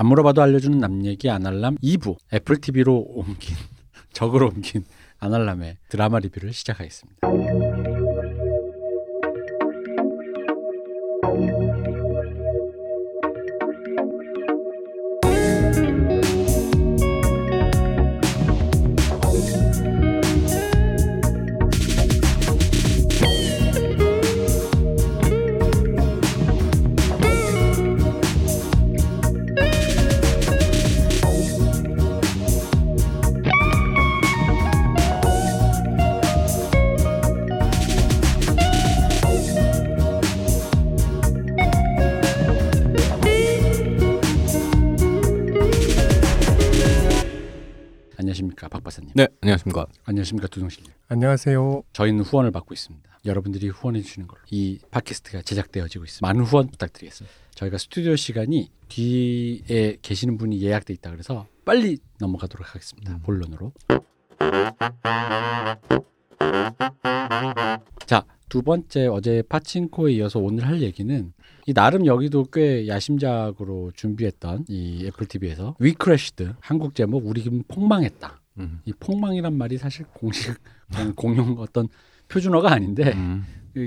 안 물어봐도 알려주는 남 얘기 아날람 2부 애플 TV로 옮긴 적으로 옮긴 아날람의 드라마 리뷰를 시작하겠습니다. 네, 안녕하십니까. 안녕하십니까 두둥실님. 안녕하세요. 저희는 후원을 받고 있습니다. 여러분들이 후원해 주시는 걸로 이 팟캐스트가 제작되어지고 있습니다. 많은 후원 부탁드리겠습니다. 저희가 스튜디오 시간이 뒤에 계시는 분이 예약돼 있다 그래서 빨리 넘어가도록 하겠습니다. 본론으로. 자, 두 번째 어제 파친코에 이어서 오늘 할 얘기는 이 나름 여기도 꽤 야심작으로 준비했던 이 애플 TV에서 WeCrashed 한국 제목 우린 폭망했다. 음. 이 폭망이란 말이 사실 공식 공용 어떤 표준어가 아닌데 음.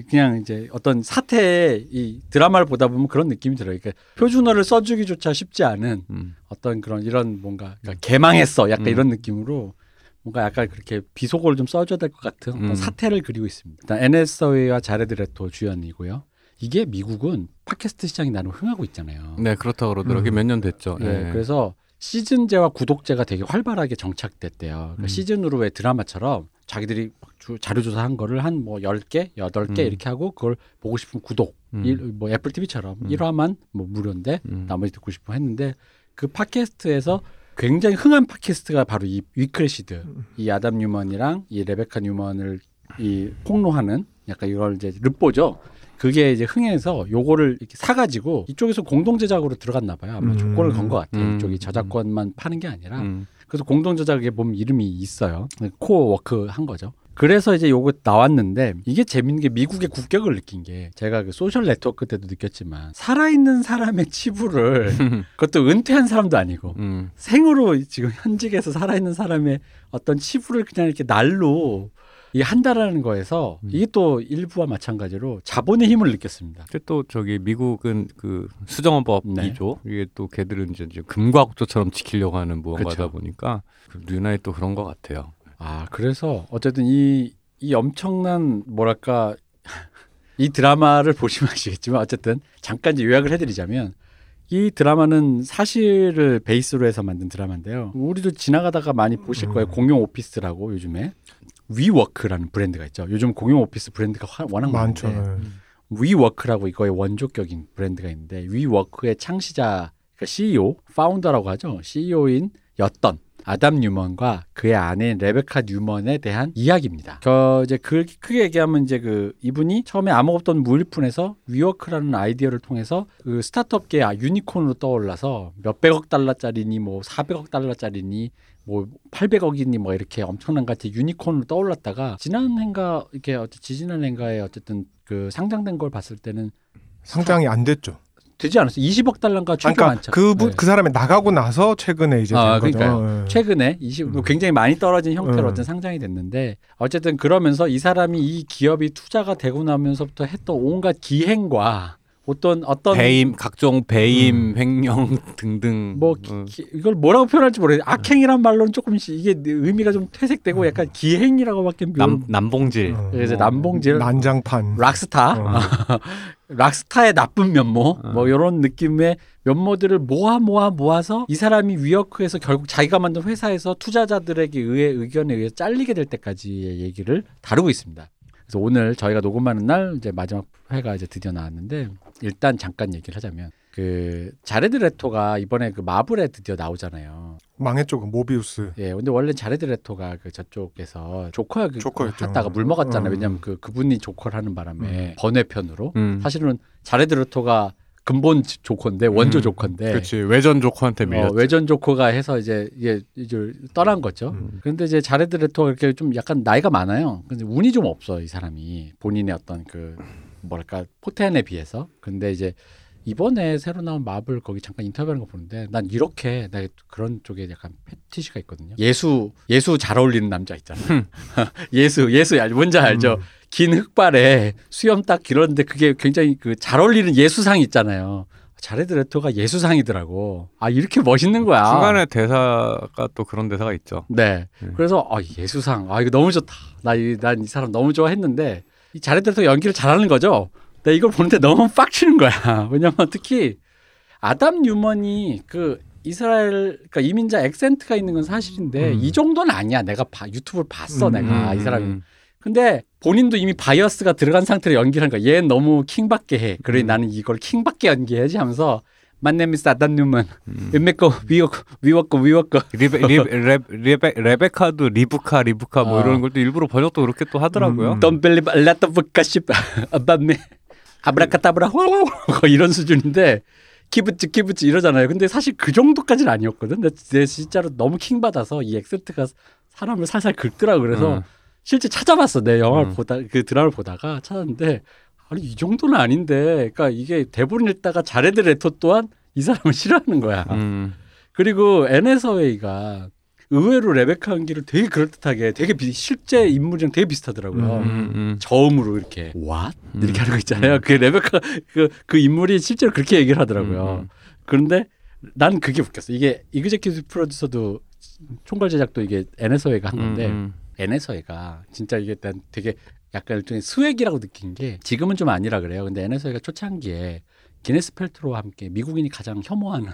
그냥 이제 어떤 사태의 이 드라마를 보다 보면 그런 느낌이 들어요. 그러니까 표준어를 써주기조차 쉽지 않은 음. 어떤 그런 이런 뭔가 그러니까 개망했어 약간 음. 이런 느낌으로 뭔가 약간 그렇게 비속어를 좀 써줘야 될 것 같은 어떤 음. 사태를 그리고 있습니다. 일단 앤 해서웨이와 자레드 레토 주연이고요. 이게 미국은 팟캐스트 시장이 나름 흥하고 있잖아요. 네, 그렇다고 그러더라고요. 음. 몇년 됐죠. 예, 예. 그래서 시즌제와 구독제가 되게 활발하게 정착됐대요. 그러니까 음. 시즌으로 왜 드라마처럼 자기들이 막 주- 자료 조사한 거를 한뭐 10개, 8개 음. 이렇게 하고 그걸 보고 싶으면 구독. 음. 일, 뭐 애플 TV처럼 음. 1화만 뭐 무료인데 음. 나머지 듣고 싶으면 했는데 그 팟캐스트에서 굉장히 흥한 팟캐스트가 바로 이 WeCrashed. 이 아담 뉴먼이랑 이 레베카 뉴먼을 이 폭로하는 약간 이걸 이제 르포죠. 그게 이제 흥해서 요거를 이렇게 사가지고 이쪽에서 공동 제작으로 들어갔나 봐요. 아마 음. 조건을 건 것 같아요. 음. 이쪽이 저작권만 파는 게 아니라 음. 그래서 공동 제작에 보면 이름이 있어요. 코어 워크 한 거죠. 그래서 이제 요거 나왔는데 이게 재밌는 게 미국의 국격을 느낀 게 제가 그 소셜 네트워크 때도 느꼈지만 살아있는 사람의 치부를 그것도 은퇴한 사람도 아니고 음. 생으로 지금 현직에서 살아있는 사람의 어떤 치부를 그냥 이렇게 날로 이 한다라는 거에서 음. 이게 또 일부와 마찬가지로 자본의 힘을 느꼈습니다. 또 저기 미국은 그 수정업법이죠. 네. 이게 또 걔들은 이제 이제 금과 국조처럼 지키려고 하는 무언가다 그쵸. 보니까 그 뉴나이 또 그런 것 같아요. 아 그래서 어쨌든 이, 이 엄청난 뭐랄까 이 드라마를 보시면 아시겠지만 어쨌든 잠깐 이제 요약을 해드리자면 이 드라마는 사실을 베이스로 해서 만든 드라마인데요. 우리도 지나가다가 많이 보실 거예요. 공용 오피스라고 요즘에 위워크라는 브랜드가 있죠. 요즘 공용 오피스 브랜드가 화- 워낙 많죠. 많은데 네. 위워크라고 이거의 원조격인 브랜드가 있는데 위워크의 창시자 그러니까 CEO, founder라고 하죠. CEO인 였던 아담 뉴먼과 그의 아내인 레베카 뉴먼에 대한 이야기입니다. 그 이제 그 크게 얘기하면 이제 그 이분이 처음에 아무 없던 무일푼에서 위워크라는 아이디어를 통해서 그 스타트업계 아, 유니콘으로 떠올라서 몇백억 달러짜리니 뭐 400억 달러짜리니 뭐 800억이니 뭐 이렇게 엄청난 같이 유니콘으로 떠올랐다가 지난 해인가 이렇게 어째- 지지난 해인가에 어쨌든 그 상장된 걸 봤을 때는 상장이 안 됐죠. 되지 않았어요. 20억 달러인가 최근 그러니까 많죠. 그, 부- 네. 그 사람이 나가고 나서 최근에 이제 된 아, 거죠. 그러니까요. 네. 최근에 20 음. 굉장히 많이 떨어진 형태로 음. 어떤 상장이 됐는데 어쨌든 그러면서 이 사람이 이 기업이 투자가 되고 나면서부터 했던 온갖 기행과 어떤 어떤 배임 각종 배임 횡령 등등 뭐 어, 기- 이걸 뭐라고 표현할지 모르겠어요. 악행이란 말로는 조금씩 이게 의미가 좀 퇴색되고 약간 기행이라고밖에 묘남 남봉질 어. 어. 남봉질 난장판. 락스타 어. 락스타의 나쁜 면모 어. 뭐 이런 느낌의 면모들을 모아 모아 모아서 이 사람이 위어크에서 결국 자기가 만든 회사에서 투자자들에게 의해 의견에 의해 잘리게 될 때까지의 얘기를 다루고 있습니다. 그래서 오늘 저희가 녹음하는 날 이제 마지막 회가 이제 드디어 나왔는데 일단 잠깐 얘기를 하자면 그 자레드 레토가 이번에 그 마블에 드디어 나오잖아요. 망했죠. 그 모비우스. 예, 근데 원래 자레드 레토가 그 저쪽에서 조커 그. 했다가 물 먹었잖아요. 어. 왜냐면 그 그분이 조커를 하는 바람에 번외편으로 음. 사실은 자레드 레토가 근본 조커인데 원조 음, 조커인데 그렇지 외전 조커한테 어, 밀렸죠. 외전 조커가 해서 이제 이게 이제 떠난 거죠. 음. 그런데 이제 자레드 레토가 이렇게 좀 약간 나이가 많아요. 근데 운이 좀 없어 이 사람이 본인의 어떤 그 뭐랄까 포텐에 비해서. 근데 이제 이번에 새로 나온 마블 거기 잠깐 인터뷰하는 거 보는데 난 이렇게 나 그런 쪽에 약간 페티시가 있거든요. 예수 예수 잘 어울리는 남자 있잖아. 예수 예수 알 뭔지 알죠? 음. 긴 흑발에 수염 딱 길었는데 그게 굉장히 그 잘 어울리는 예수상 있잖아요. 자레드 레토가 예수상이더라고. 아 이렇게 멋있는 거야. 중간에 대사가 또 그런 대사가 있죠. 네. 네. 그래서 아 예수상 아 이거 너무 좋다. 나난 이 사람 너무 좋아했는데 이 자레드 레토 연기를 잘하는 거죠. 나 이걸 보는데 너무 빡치는 거야. 왜냐면 특히 아담 뉴먼이 그 이스라엘 그러니까 이민자 액센트가 있는 건 사실인데 음. 이 정도는 아니야. 내가 봐, 유튜브를 봤어 음, 내가 음, 이 사람이. 음. 근데 본인도 이미 bias가 들어간 상태로 연기를 하는 거야. 얘는 너무 킹받게 해. 그러니 음. 나는 이걸 킹받게 연기해야지 하면서 만네미스 아담 뉴먼 음. 리베, 리베, 레, 레베, 레베카도 리브카 리브카 뭐 어. 이런 걸 또 일부러 번역도 그렇게 또 하더라고요. gossip about me. 아브라카타브라 호호호 이런 수준인데 키부츠 키부츠 이러잖아요. 근데 사실 그 정도까지는 아니었거든. 근데 내 진짜로 너무 킹 받아서 이 액센트가 사람을 살살 긁더라고 그래서 음. 실제 찾아봤어. 내 영화를 음. 보다 그 드라마를 보다가 찾았는데 아니 이 정도는 아닌데. 그러니까 이게 대본 읽다가 자레드 레토 또한 이 사람을 싫어하는 거야. 음. 그리고 앤 해서웨이가 의외로 레베카 연기를 되게 그럴듯하게 되게 비- 실제 인물이랑 되게 비슷하더라고요. 음, 음. 저음으로 이렇게 what 음. 이렇게 하는 거 있잖아요. 그 레베카 그, 그 인물이 실제로 그렇게 얘기를 하더라고요. 음, 그런데 난 그게 웃겼어. 이게 executive producer도 총괄 제작도 이게 앤 해서웨이가 한 건데 음, 앤 해서웨이가 진짜 이게 난 되게 약간 일종의 swag이라고 느낀 게 지금은 좀 아니라 그래요. 근데 앤 해서웨이가 초창기에 기네스 팰트로와 함께 미국인이 가장 혐오하는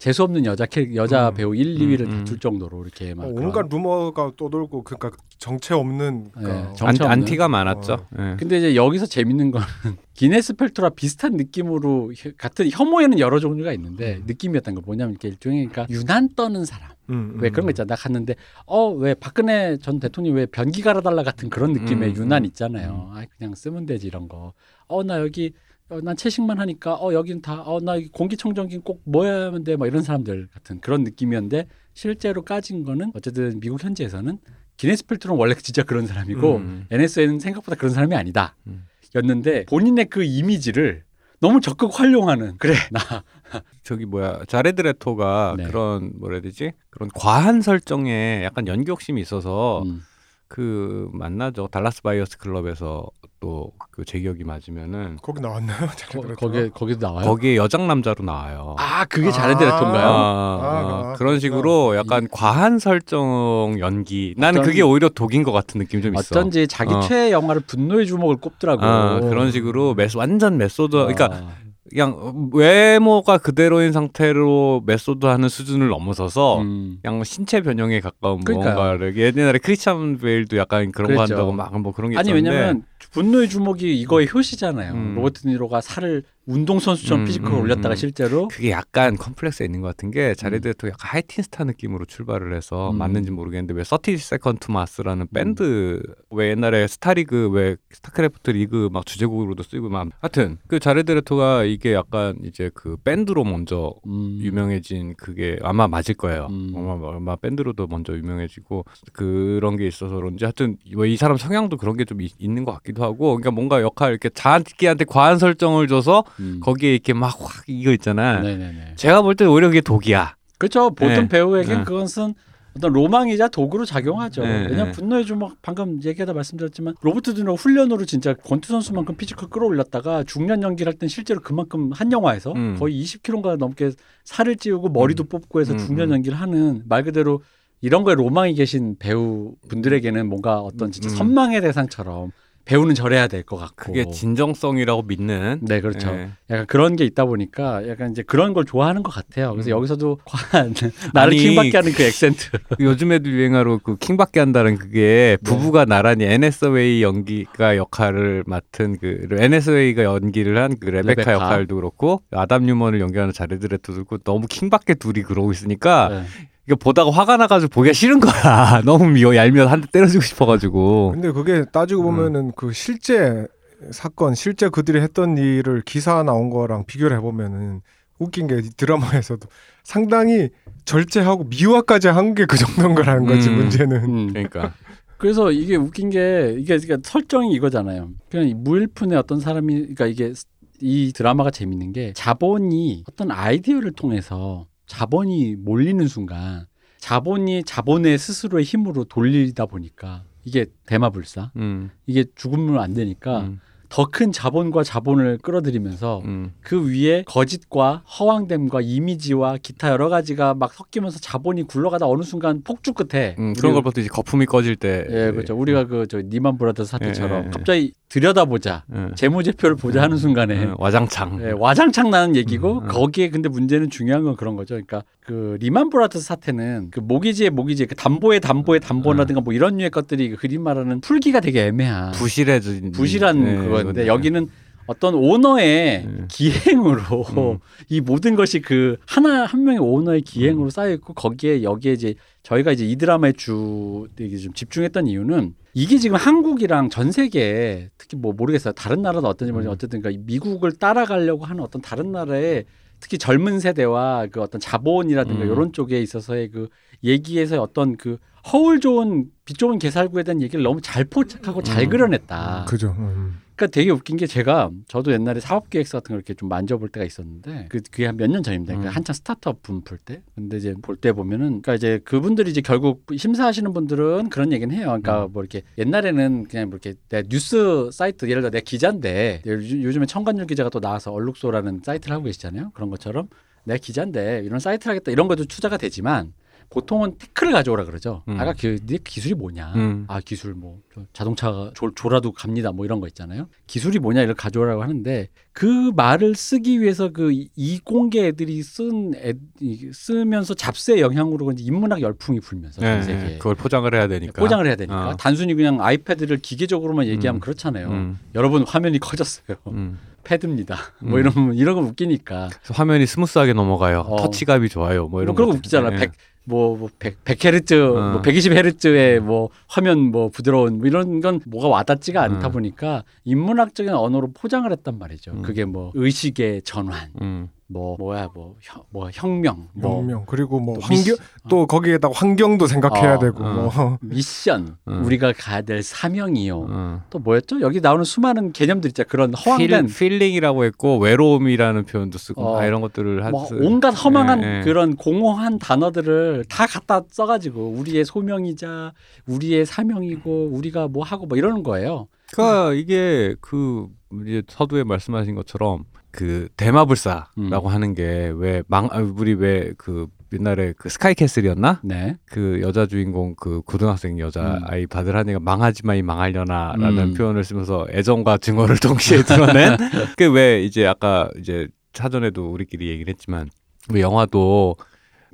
재수 없는 여자 캐, 여자 음. 배우 1, 2위를 음, 음. 다툴 정도로 이렇게 막 어, 온갖 루머가 떠돌고 그러니까 정체 없는 그러니까 네, 안, 정체 없는. 안티가 많았죠. 예. 근데 이제 여기서 재밌는 거는 기네스 팰트로랑 비슷한 느낌으로 혀- 같은 혐오에는 여러 종류가 있는데 음. 느낌이었던 거 뭐냐면 이렇게 일종의 그러니까 유난 떠는 사람 음, 왜 음. 그런 거 있잖아 나 갔는데 어 왜 박근혜 전 대통령이 왜 변기 갈아달라 같은 그런 느낌의 음, 유난 음, 있잖아요 아 그냥 쓰면 되지 이런 거 어 나 여기 어, 난 채식만 하니까 어 여긴 다어나 공기청정기 꼭 뭐야 하면 돼막 이런 사람들 같은 그런 느낌이었는데 실제로 까진 거는 어쨌든 미국 현지에서는 기네스 펠트로는 원래 진짜 그런 사람이고 음. NSA는 생각보다 그런 사람이 아니다. 음. 였는데 본인의 그 이미지를 너무 적극 활용하는 그래 나 저기 뭐야 자레드 레토가 네. 그런 뭐라 해야 되지 그런 과한 설정에 약간 연기 욕심이 있어서 음. 그 만나죠 달라스 바이어스 클럽에서 또 그 제 기억이 맞으면은 거기 나왔나요? 거, 자레드 거기 나와요. 거기에 여장 남자로 나와요. 아 그게 아. 자레드 레토인가요? 아, 아, 아, 아, 그런 식으로 약간 과한 설정 연기. 나는 그게 오히려 독인 것 같은 느낌 좀 있어. 어쩐지 자기 어. 최애 영화를 분노의 주먹을 꼽더라고. 아, 그런 식으로 메, 완전 메소드. 그러니까 아, 그냥 외모가 그대로인 상태로 메소드 하는 수준을 넘어서서 음. 그냥 신체 변형에 가까운 그러니까요. 뭔가를 옛날에 크리스찬 베일도 약간 그런 거 그랬죠. 한다고 막 뭐 그런 게 아니 있었는데 왜냐면 분노의 주먹이 이거의 효시잖아요. 음. 로버트 드니로가 살을 운동 선수처럼 음, 피지컬을 음, 올렸다가 음. 실제로 그게 약간 컴플렉스가 있는 것 같은 게 자레드도 약간 하이틴 스타 느낌으로 출발을 해서 음. 맞는지 모르겠는데 왜 Thirty Seconds to Mars라는 밴드 왜 옛날에 스타리그 왜 스타크래프트 리그 막 주제곡으로도 쓰고 막 하여튼 그 자레드 레토가 이게 약간 이제 그 밴드로 먼저 음. 유명해진 그게 아마 맞을 거예요. 음. 아마, 아마 밴드로도 먼저 유명해지고 그런 게 있어서 그런지 하여튼 왜이 사람 성향도 그런 게 좀 있는 것 같기도 하고 그러니까 뭔가 역할 이렇게 자기한테 과한 설정을 줘서 음. 거기에 이렇게 막 확 이거 있잖아. 네네네. 제가 볼 때 오히려 그게 독이야. 그렇죠. 보통 네. 배우에겐 네. 그것은 어떤 로망이자 도구로 작용하죠. 네, 왜냐면 네. 분노의 주먹 방금 얘기하다 말씀드렸지만 로버트 드니로 훈련으로 진짜 권투 선수만큼 physical 끌어올렸다가 중년 연기를 할 땐 실제로 그만큼 한 영화에서 음. 거의 20kg가 넘게 살을 찌우고 머리도 뽑고 해서 음, 중년 음. 연기를 하는 말 그대로 이런 거에 로망이 계신 배우 분들에게는 뭔가 어떤 진짜 음. 선망의 대상처럼 배우는 저래야 될 것 같고 그게 진정성이라고 믿는. 네 그렇죠. 예. 약간 그런 게 있다 보니까 약간 이제 그런 걸 좋아하는 것 같아요. 그래서 음. 여기서도 과한 나를 아니, 킹받게 하는 그 액센트. 요즘에도 유행어로 그 킹받게 한다는 그게 부부가 나란히 앤 해서웨이 연기가 역할을 맡은 그 앤 해서웨이가 연기를 한 그 레베카, 레베카. 역할도 그렇고 아담 뉴먼을 연기하는 레토도 그렇고 너무 킹받게 둘이 그러고 있으니까 네. 이거 보다가 화가 나가지고 보기가 싫은 거야. 너무 미워 얄미워 한 대 때려주고 싶어가지고. 근데 그게 따지고 음. 보면은 그 실제 사건, 실제 그들이 했던 일을 기사 나온 거랑 비교를 해보면은 웃긴 게이 드라마에서도 상당히 절제하고 미화까지 한 게 그 정도인 거라는 거지 음. 문제는. 음. 그러니까 그래서 이게 웃긴 게 이게 그러니까 설정이 이거잖아요. 그냥 무일푼의 어떤 사람이 그러니까 이게 이 드라마가 재밌는 게 자본이 어떤 아이디어를 통해서 자본이 몰리는 순간 자본이 자본의 스스로의 힘으로 돌리다 보니까 이게 대마불사? 음, 이게 죽으면 안 되니까 음, 더 큰 자본과 자본을 끌어들이면서 음. 그 위에 거짓과 허황됨과 이미지와 기타 여러 가지가 막 섞이면서 자본이 굴러가다 어느 순간 폭주 끝에 음, 그런 걸 보통 이제 거품이 꺼질 때. 예 그렇죠 우리가 그 저 리만 브라더스 사태처럼 예, 예. 갑자기 들여다보자 예. 재무제표를 보자 하는 순간에 예, 와장창. 예, 와장창 나는 얘기고 음, 음. 거기에 근데 문제는 중요한 건 그런 거죠. 그러니까 그 리만 브라더스 사태는 그 모기지의 모기지, 그 담보의 담보의 담보라든가 뭐 이런 류의 것들이 그 그림 말하는 풀기가 되게 애매한 부실해진. 부실한 예, 그건데 예. 여기는 어떤 오너의 음. 기행으로 음. 이 모든 것이 그 하나 한 명의 오너의 기행으로 쌓여 있고 거기에 여기에 이제 저희가 이제 이 드라마에 주 되게 좀 집중했던 이유는 이게 지금 한국이랑 전 세계에 특히 뭐 모르겠어요 다른 나라도 어떤지 모르지만 음. 어쨌든 그러니까 미국을 따라가려고 하는 어떤 다른 나라의 특히 젊은 세대와 그 어떤 자본이라든가 음. 이런 쪽에 있어서의 그 얘기에서 어떤 그 허울 좋은 빛 좋은 개살구에 대한 얘기를 너무 잘 포착하고 잘 음. 그려냈다. 그죠. 음. 그러니까 되게 웃긴 게 제가 저도 옛날에 사업기획서 같은 걸 이렇게 좀 만져볼 때가 있었는데 그 그게 한 몇 년 전입니다. 그러니까 음. 한창 스타트업 붐풀 때. 근데 이제 볼 때 보면은 그러니까 이제 그분들이 이제 결국 심사하시는 분들은 그런 얘기는 해요. 그러니까 뭐 이렇게 옛날에는 그냥 뭐 이렇게 내가 뉴스 사이트 예를 들어 내가 기자인데 요즘- 요즘에 천관율 기자가 또 나와서 얼룩소라는 사이트를 하고 계시잖아요. 그런 것처럼 내가 기자인데 이런 사이트를 하겠다 이런 것도 투자가 되지만 보통은 tech를 가져오라 그러죠. 음. 아까 그, 네 기술이 뭐냐? 음. 아 기술 뭐저 자동차가 졸, 졸아도 갑니다. 뭐 이런 거 있잖아요. 기술이 뭐냐 이걸 가져오라고 하는데 그 말을 쓰기 위해서 그 이- 이공계 애들이 쓴 애, 이- 쓰면서 잡스의 영향으로 인문학 열풍이 불면서 전 예, 세계에 예. 그걸 포장을 해야 되니까. 포장을 해야 되니까 어. 단순히 그냥 아이패드를 기계적으로만 얘기하면 음. 그렇잖아요. 음, 여러분 화면이 커졌어요. 음. 패드입니다. 뭐 음. 이러면 이런 거 웃기니까. 화면이 smooth하게 넘어가요. 어. 터치감이 좋아요. 뭐 이런 뭐 그런 거. 웃기잖아. 예. 백 뭐, 뭐 100, 100헤르츠, 어. 뭐 120헤르츠의 뭐 화면 뭐 부드러운 뭐 이런 건 뭐가 와닿지가 않다 음. 보니까 인문학적인 언어로 포장을 했단 말이죠. 음. 그게 뭐 의식의 전환, 음. 뭐 뭐야 뭐, 혁, 뭐 혁명, 뭐 혁명 그리고 뭐 또 환경 미시- 또 거기에다가 환경도 생각해야 어, 되고 어. 뭐 미션, 음. 우리가 가야 될 사명이요. 어. 또 뭐였죠? 여기 나오는 수많은 개념들 있잖아. 그런 필, 허황된 필 링이라고 했고 외로움이라는 표현도 쓰고 어. 아, 이런 것들을 하뭐 온갖 허망한 예, 예. 그런 공허한 단어들을 다 갖다 써가지고 우리의 소명이자 우리의 사명이고 우리가 뭐 하고 뭐 이러는 거예요. 그러니까 이게 그 이제 서두에 말씀하신 것처럼 그 대마불사라고 음. 하는 게 왜 망 우리 왜 그 옛날에 그 스카이캐슬이었나 네. 그 여자 주인공 그 고등학생 여자 음. 아이 바들하니가 망하지마 이 망하려나라는 음. 표현을 쓰면서 애정과 증오를 동시에 드러낸 그왜 이제 아까 이제 사전에도 우리끼리 얘기를 했지만 왜 영화도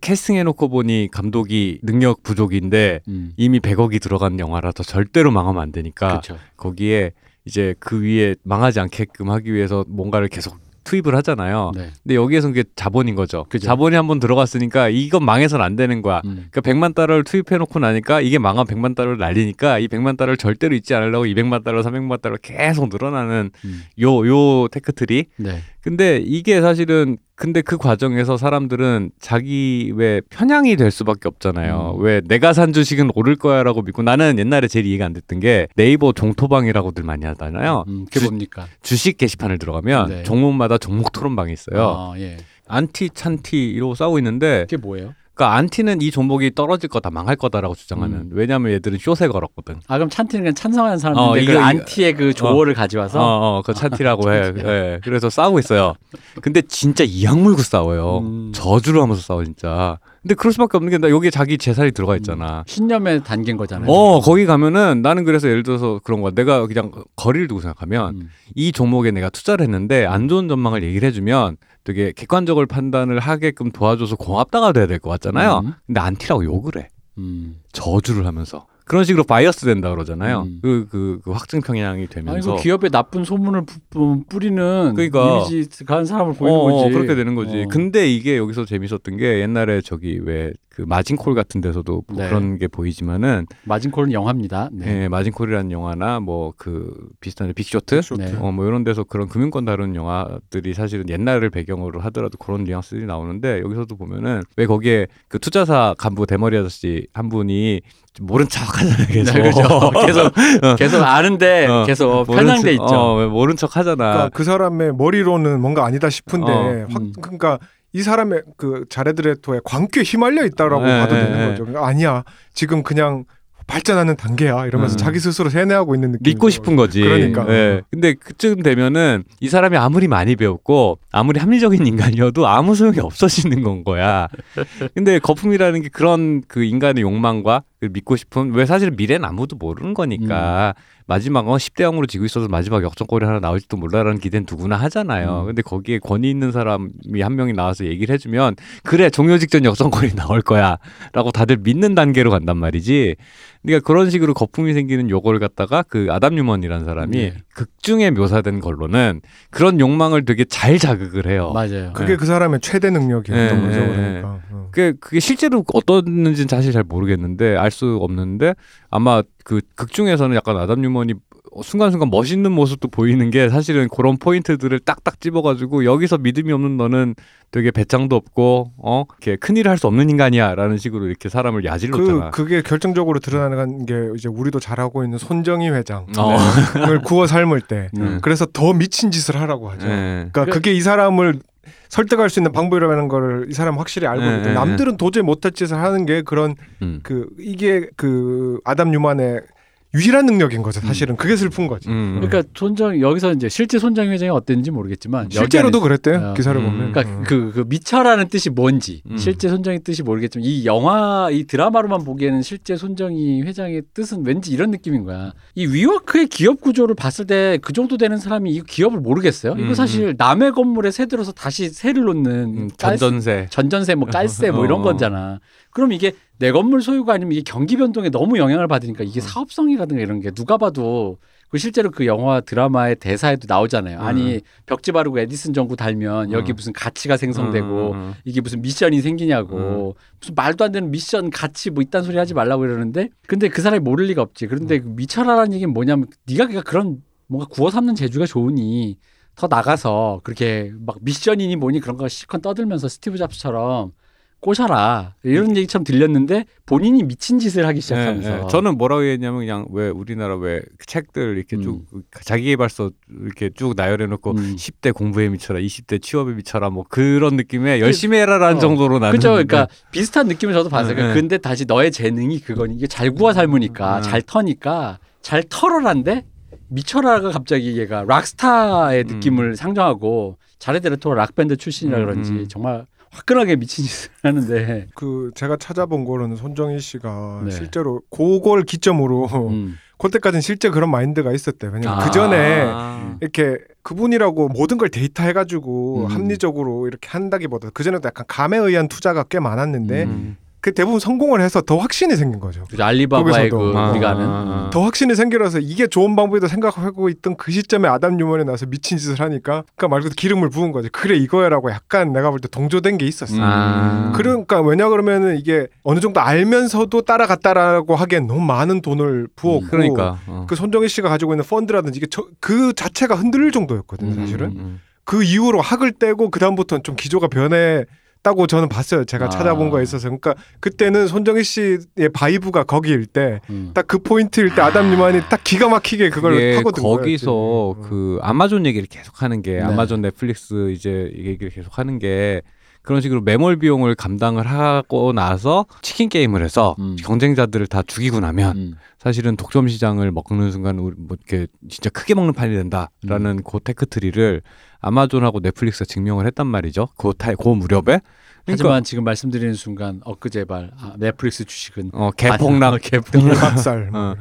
캐스팅해놓고 보니 감독이 능력 부족인데 음. 이미 100억이 들어간 영화라서 절대로 망하면 안 되니까 그렇죠. 거기에 이제 그 위에 망하지 않게끔 하기 위해서 뭔가를 계속 투입을 하잖아요. 네. 근데 여기에선 그게 자본인 거죠. 그죠. 자본이 한번 들어갔으니까 이건 망해서는 안 되는 거야. 음. 그러니까 100만 달러를 투입해 놓고 나니까 이게 망한 100만 달러를 날리니까 이 100만 달러를 절대로 잃지 않으려고 200만 달러, 300만 달러 계속 늘어나는 음. 요 요 tech tree. 네. 근데 이게 사실은 근데 그 과정에서 사람들은 자기 왜 편향이 될 수밖에 없잖아요. 음. 왜 내가 산 주식은 오를 거야라고 믿고 나는 옛날에 제일 이해가 안 됐던 게 네이버 종토방이라고들 많이 하잖아요. 음, 그게 주- 뭡니까? 주식 게시판을 들어가면 네. 종목마다 종목 토론방이 있어요. 아, 예. 안티 찬티 이러고 싸우고 있는데 그게 뭐예요? 그러니까 안티는 이 종목이 떨어질 거다 망할 거다라고 주장하는 음. 왜냐하면 얘들은 숏에 걸었거든. 아 그럼 찬티는 그냥 찬성하는 사람인데 어, 그 이거- 이거- 안티의 그 조어를 가져와서 어, 어, 그 찬티라고 해. 예. 그래서 싸우고 있어요. 근데 진짜 이 악물고 싸워요. 음. 저주를 하면서 싸워 진짜. 근데 그럴 수밖에 없는 게나 여기 자기 재산이 들어가 있잖아. 신념에 담긴 거잖아요. 어 거기 가면은 나는 그래서 예를 들어서 그런 거야. 내가 그냥 거리를 두고 생각하면 음. 이 종목에 내가 투자를 했는데 안 좋은 전망을 얘기를 해주면 되게 객관적으로 판단을 하게끔 도와줘서 고맙다가 돼야 될 것 같잖아요. 음. 근데 안티라고 욕을 해. 음. 저주를 하면서 그런 식으로 bias 된다 그러잖아요. 음. 그, 그, 그 확증 편향이 아니 되면서 그 기업에 나쁜 소문을 부- 부- 뿌리는 그러니까. 이미지 가는 사람을 보이는 어, 거지. 그렇게 되는 거지. 어. 근데 이게 여기서 재밌었던 게 옛날에 저기 왜 그 마진콜 같은 데서도 뭐 네. 그런 게 보이지만은 마진콜은 영화입니다. 네. 예, 마진콜이라는 영화나 뭐 그 비슷한 빅쇼트 쇼트. 네. 어, 뭐 이런 데서 그런 금융권 다루는 영화들이 사실은 옛날을 배경으로 하더라도 그런 뉘앙스들이 나오는데 여기서도 보면은 왜 거기에 그 투자사 간부 대머리 아저씨 한 분이 좀 모른 척 하잖아요 계속 네, 그죠. 계속 어. 계속 아는데 어, 계속 모른 편향돼 척- 있죠. 어, 왜 모른 척 하잖아 그러니까 그 사람의 머리로는 뭔가 아니다 싶은데 어, 확 음. 그러니까 이 사람의 그 자레드레토의 광기에 휘말려 있다라고 네, 봐도 네, 되는 네. 거죠. 그러니까 아니야 지금 그냥 발전하는 단계야 이러면서 음. 자기 스스로 세뇌하고 있는 느낌. 믿고 싶은 거지. 그러니까. 예. 근데 그쯤 되면은 이 사람이 아무리 많이 배웠고 아무리 합리적인 인간이어도 아무 소용이 없어지는 건 거야. 근데 거품이라는 게 그런 그 인간의 욕망과 그 믿고 싶은 왜 사실 미래는 아무도 모르는 거니까 마지막 어 10대 0으로 지고 있어도 마지막 역전골이 하나 나올지도 몰라라는 기대는 누구나 하잖아요. 음. 근데 거기에 권위 있는 사람이 한 명이 나와서 얘기를 해주면 그래 종료 직전 역전골이 나올 거야라고 다들 믿는 단계로 간단 말이지. 그러니까 그런 식으로 거품이 생기는 요걸 갖다가 그 아담 뉴먼이라는 사람이 네. 극중에 묘사된 걸로는 그런 욕망을 되게 잘 자극을 해요. 맞아요. 그게 네. 그 사람의 최대 능력이었던 네, 거죠. 네, 그러니까. 어. 그게, 그게 실제로 어떻는지는 사실 잘 모르겠는데 알 수 없는데 아마 그 극 중에서는 약간 아담 뉴먼이 순간순간 멋있는 모습도 보이는 게 사실은 그런 포인트들을 딱딱 집어가지고 여기서 믿음이 없는 너는 되게 배짱도 없고 어 이렇게 큰 일을 할 수 없는 인간이야라는 식으로 이렇게 사람을 그 야질렀잖아. 그게 결정적으로 드러나는 게 이제 우리도 잘 알고 있는 손정희 회장을 어. 구워 삶을 때 음. 그래서 더 미친 짓을 하라고 하죠. 예. 그러니까 그게 이 사람을 설득할 수 있는 방법이라는 거를 이 사람 확실히 알고 네, 있는데 네, 남들은 도저히 못할 짓을 하는 게 그런 음. 그 이게 그 아담 뉴만의 유일한 능력인 거죠. 사실은 그게 슬픈 거지. 음. 그러니까 손정 여기서 이제 실제 손정 회장이 어땠는지 모르겠지만 실제로도 그랬대요. 어. 기사를 음. 보면. 그러니까 어. 그, 그 미처라는 뜻이 뭔지 음. 실제 손정의 뜻이 모르겠지만 이 영화 이 드라마로만 보기에는 실제 손정희 회장의 뜻은 왠지 이런 느낌인 거야. 이 위워크의 기업 구조를 봤을 때 그 정도 되는 사람이 이 기업을 모르겠어요. 음, 이거 사실 남의 건물에 새 들어서 다시 새를 놓는 음, 깔- 전전세. 전전세 뭐 깔세 뭐 이런 어. 거잖아. 그럼 이게 내 건물 소유가 아니면 이게 경기 변동에 너무 영향을 받으니까 이게 사업성이라든가 이런 게 누가 봐도 그 실제로 그 영화 드라마의 대사에도 나오잖아요. 아니 벽지 바르고 에디슨 전구 달면 여기 음. 무슨 가치가 생성되고 음, 음, 이게 무슨 미션이 생기냐고 무슨 말도 안 되는 미션 가치 뭐 이딴 소리 하지 말라고 이러는데 근데 그 사람이 모를 리가 없지. 그런데 그 미쳐라라는 얘기는 뭐냐면 네가 그러니까 그런 뭔가 구워삶는 재주가 좋으니 더 나가서 그렇게 막 미션이니 뭐니 그런 거 실컷 떠들면서 스티브 잡스처럼 꼬셔라 이런 얘기처럼 들렸는데 본인이 미친 짓을 하기 시작하면서 예, 예. 저는 뭐라고 했냐면 그냥 왜 우리나라 왜 책들 이렇게 쭉 자기개발서 이렇게 쭉 나열해놓고 음. 10대 공부에 미쳐라, 20대 취업에 미쳐라, 뭐 그런 느낌의 열심히 해라라는 어. 정도로 나는. 그죠. 그러니까 비슷한 느낌을 저도 봤어요. 네, 네. 근데 다시 너의 재능이 그거니 이게 잘 구워 삶으니까 음. 잘 터니까 잘 털어란데 미쳐라가 갑자기 얘가 락스타의 음. 느낌을 상정하고 자레데르토가 락밴드 출신이라 음, 그런지 음. 정말 화끈하게 미친 짓을 하는데 그 제가 찾아본 거로는 손정희 씨가 네. 실제로 그걸 기점으로 음. 그때까지는 실제 그런 마인드가 있었대. 왜냐면 아. 그 전에 아. 이렇게 그분이라고 모든 걸 데이터 해가지고 음. 합리적으로 이렇게 한다기보다 그 전에도 약간 감에 의한 투자가 꽤 많았는데 음. 그 대부분 성공을 해서 더 확신이 생긴 거죠. 그죠. 알리바바의 그 거기서도. 우리가 아. 더 확신이 생겨서 이게 좋은 방법이다 생각하고 있던 그 시점에 아담 뉴먼이 나서 미친 짓을 하니까 그러니까 말 그대로 기름을 부은 거지. 그래 이거야라고 약간 내가 볼 때 동조된 게 있었어. 아. 그러니까 왜냐 그러면은 이게 어느 정도 알면서도 따라갔다라고 하기엔 너무 많은 돈을 부었고 그러니까. 어. 그 손정희 씨가 가지고 있는 펀드라든지 이게 저, 그 자체가 흔들릴 정도였거든요 음, 사실은 음, 그 이후로 학을 떼고 그 다음부터는 좀 기조가 변 했다고 저는 봤어요 제가 아. 찾아본 거에 있어서 그러니까 그때는 손정의 씨의 vibe가 거기일 때 음. 딱그 포인트일 때 아담 뉴먼이 딱 기가 막히게 그걸 그게 파고든 거기서 거였지. 그 아마존 얘기를 계속 하는 게 네. 아마존 넷플릭스 이제 얘기를 계속 하는 게 그런 식으로 매몰 비용을 감당을 하고 나서 치킨 게임을 해서 음. 경쟁자들을 다 죽이고 나면 음. 사실은 독점 시장을 먹는 순간 우리 뭐 이렇게 진짜 크게 먹는 판이 된다라는 그 tech tree를 아마존하고 넷플릭스가 증명을 했단 말이죠. 그, 타, 그 무렵에. 그러니까 하지만 지금 말씀드리는 순간 엊그제발 아, 넷플릭스 주식은 어, 개폭락 개폭락 박살 어.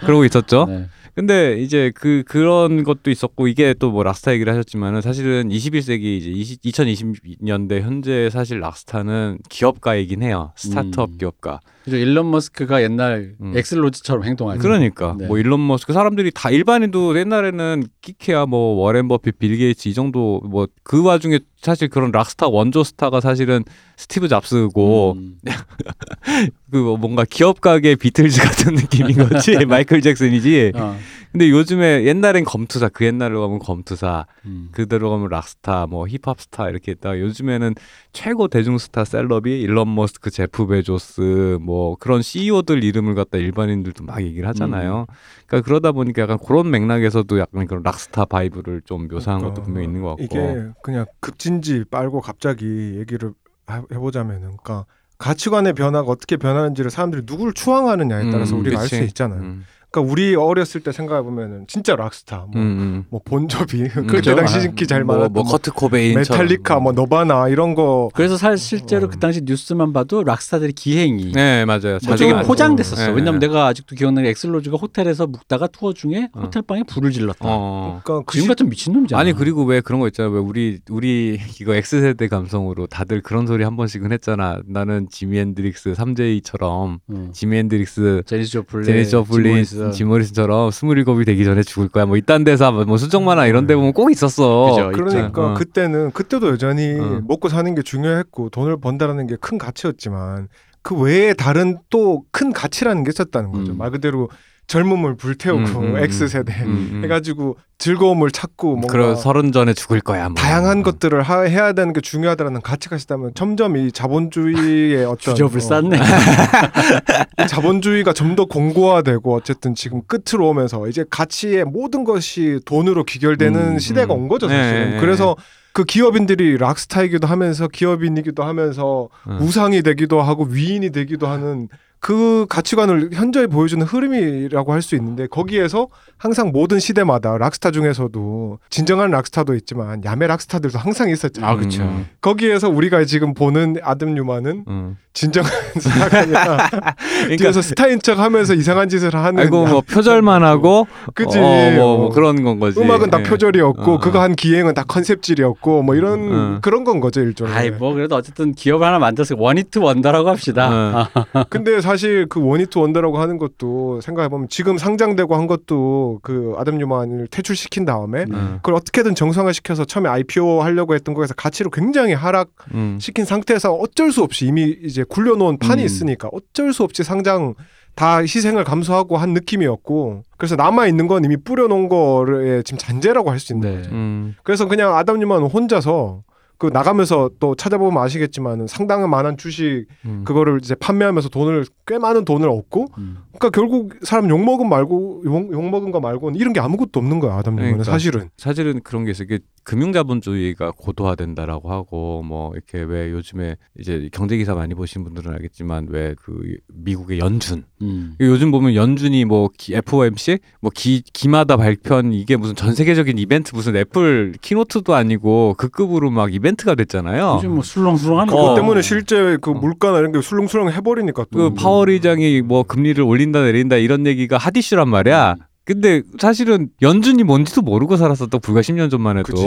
그러고 있었죠. 네. 근데 이제 그 그런 것도 있었고 이게 또 뭐 락스타 얘기를 하셨지만은 사실은 21세기 이제 20, 2020년대 현재 사실 락스타는 기업가이긴 해요. 스타트업 음. 기업가. 그죠 일론 머스크가 옛날 음. 엑슬로즈처럼 행동하죠. 그러니까 네. 뭐 일론 머스크 사람들이 다 일반인도 옛날에는 끽해야 뭐 워렌 버핏, 빌 게이츠 이 정도 뭐 그 와중에 사실 그런 락스타 원조 스타가 사실은 스티브 잡스고 음. 그 뭔가 기업가계 비틀즈 같은 느낌인 거지 마이클 잭슨이지. 어. 근데 요즘에 옛날엔 검투사 그 옛날로 가면 검투사 음. 그대로 가면 락스타 뭐 힙합 스타 이렇게 있다가 요즘에는 최고 대중 스타 셀럽이 일론 머스크, 제프 베조스 뭐 그런 CEO들 이름을 갖다 일반인들도 막 얘기를 하잖아요. 그러니까 그러다 보니까 약간 그런 맥락에서도 약간 그런 락스타 vibe를 좀 묘사한 것도 그러니까 분명히 있는 것 같고. 이게 그냥 급진지 빨고 갑자기 얘기를 하- 해보자면은, 그러니까 가치관의 변화가 어떻게 변하는지를 사람들이 누구를 추앙하느냐에 따라서 음, 우리가 알. 수 있잖아요. 음, 그러니까 우리 어렸을 때 생각해 보면은 진짜 락스타, 뭐, 음, 음. 뭐 본조비, 그때 그렇죠. 당시 아, 인기 잘 뭐, 많았던 뭐 뭐 커트 코베인 메탈리카, 뭐 너바나 이런 거 그래서 사실 실제로 어. 그 당시 뉴스만 봐도 락스타들의 기행이 네 맞아요. 뭐 자주. 포장됐었어. 네, 왜냐면 네. 내가 아직도 기억나는 게 액슬 로즈가 호텔에서 묵다가 투어 중에 어. 호텔 방에 불을 질렀다. 어. 그러니까 그 지금 시- 같은 미친 놈이잖아. 아니 그리고 왜 그런 거 있잖아 왜 우리 우리 이거 X 세대 감성으로 다들 그런 소리 한 번씩은 했잖아 나는 지미 헨드릭스 3J처럼 응. 지미 헨드릭스 재니스 조플린, 재니스 조플린 짐 모리슨. 짐 모리슨처럼 스물일곱이 되기 전에 죽을 거야 뭐 이딴 데서 뭐 순정 만화 이런 데 보면 꼭 있었어 그죠. 그러니까 어. 그때는 그때도 여전히 어. 먹고 사는 게 중요했고 돈을 번다라는 게 큰 가치였지만 그 외에 다른 또 큰 가치라는 게 있었다는 거죠. 음. 말 그대로 젊음을 불태우고 음, 음, X 음. 세대 음, 음. 해가지고 즐거움을 찾고 뭔가 그런 서른 전에 죽을 거야 뭐. 다양한 어. 것들을 하- 해야 되는 게 중요하다라는 가치가 있다면 점점 이 자본주의의 어떤 주접을 어, 쌌네. 이 자본주의가 좀 더 공고화되고 어쨌든 지금 끝으로 오면서 이제 가치의 모든 것이 돈으로 귀결되는 음, 시대가 음. 온 거죠 네, 사실은. 네, 그래서 그 기업인들이 락스타이기도 하면서 기업인이기도 하면서 음. 우상이 되기도 하고 위인이 되기도 하는 그 가치관을 현저히 보여주는 흐름이라고 할 수 있는데 거기에서 항상 모든 시대마다 락스타 중에서도 진정한 락스타도 있지만 야매 락스타들도 항상 있었잖아요. 아. 음, 거기에서 우리가 지금 보는 아담 뉴만은 음. 진정한 아니라 그러니까 뒤에서 스타인 척 하면서 이상한 짓을 하는 아이고 뭐 표절만 하고 그지 어, 뭐, 뭐 어. 그런 건 거지 음악은 다 예. 표절이었고 어, 어. 그거 한 기행은 다 컨셉질이었고 뭐 이런 음. 그런 건 거죠 일종의 아이 뭐 그래도 어쨌든 기업 하나 만들어서 원히트 원더라고 합시다. 어. 아, 근데 사실 그 원히트 원더라고 하는 것도 생각해 보면 지금 상장되고 한 것도 그 아담 뉴만을 퇴출시킨 다음에 음, 그걸 어떻게든 정상화 시켜서 처음에 IPO 하려고 했던 거에서 가치를 굉장히 하락시킨 음. 상태에서 어쩔 수 없이 이미 이제 굴려놓은 판이 음. 있으니까 어쩔 수 없이 상장 다 희생을 감수하고 한 느낌이었고 그래서 남아 있는 건 이미 뿌려놓은 거를 지금 잔재라고 할 수 있는 네. 거죠. 음. 그래서 그냥 아담 뉴만 혼자서 그 나가면서 또 찾아보면 아시겠지만은 상당한 많은 주식 음. 그거를 이제 판매하면서 돈을 꽤 많은 돈을 얻고 음. 그러니까 결국 사람 욕 먹은 말고 욕, 욕 먹은 거 말고는 이런 게 아무것도 없는 거야 아담 뉴만은 그러니까. 사실은 사실은 그런 게 있어요. 이게 금융자본주의가 고도화된다라고 하고 뭐 이렇게 왜 요즘에 이제 경제 기사 많이 보신 분들은 알겠지만 왜 그 미국의 연준 음. 요즘 보면 연준이 뭐 기- FOMC 뭐 기, 기마다 발표한 이게 무슨 전 세계적인 이벤트 무슨 애플 키노트도 아니고 그 급으로 막 이벤트가 됐잖아요. 요즘 뭐 술렁술렁하는 어. 그것 때문에 실제 그 물가나 이런 게 술렁술렁 해버리니까 또 그 파월 의장이 뭐 금리를 올린다 내린다 이런 얘기가 핫이슈란 말이야. 근데 사실은 연준이 뭔지도 모르고 살았었던 불과 10년 전만 해도 그치.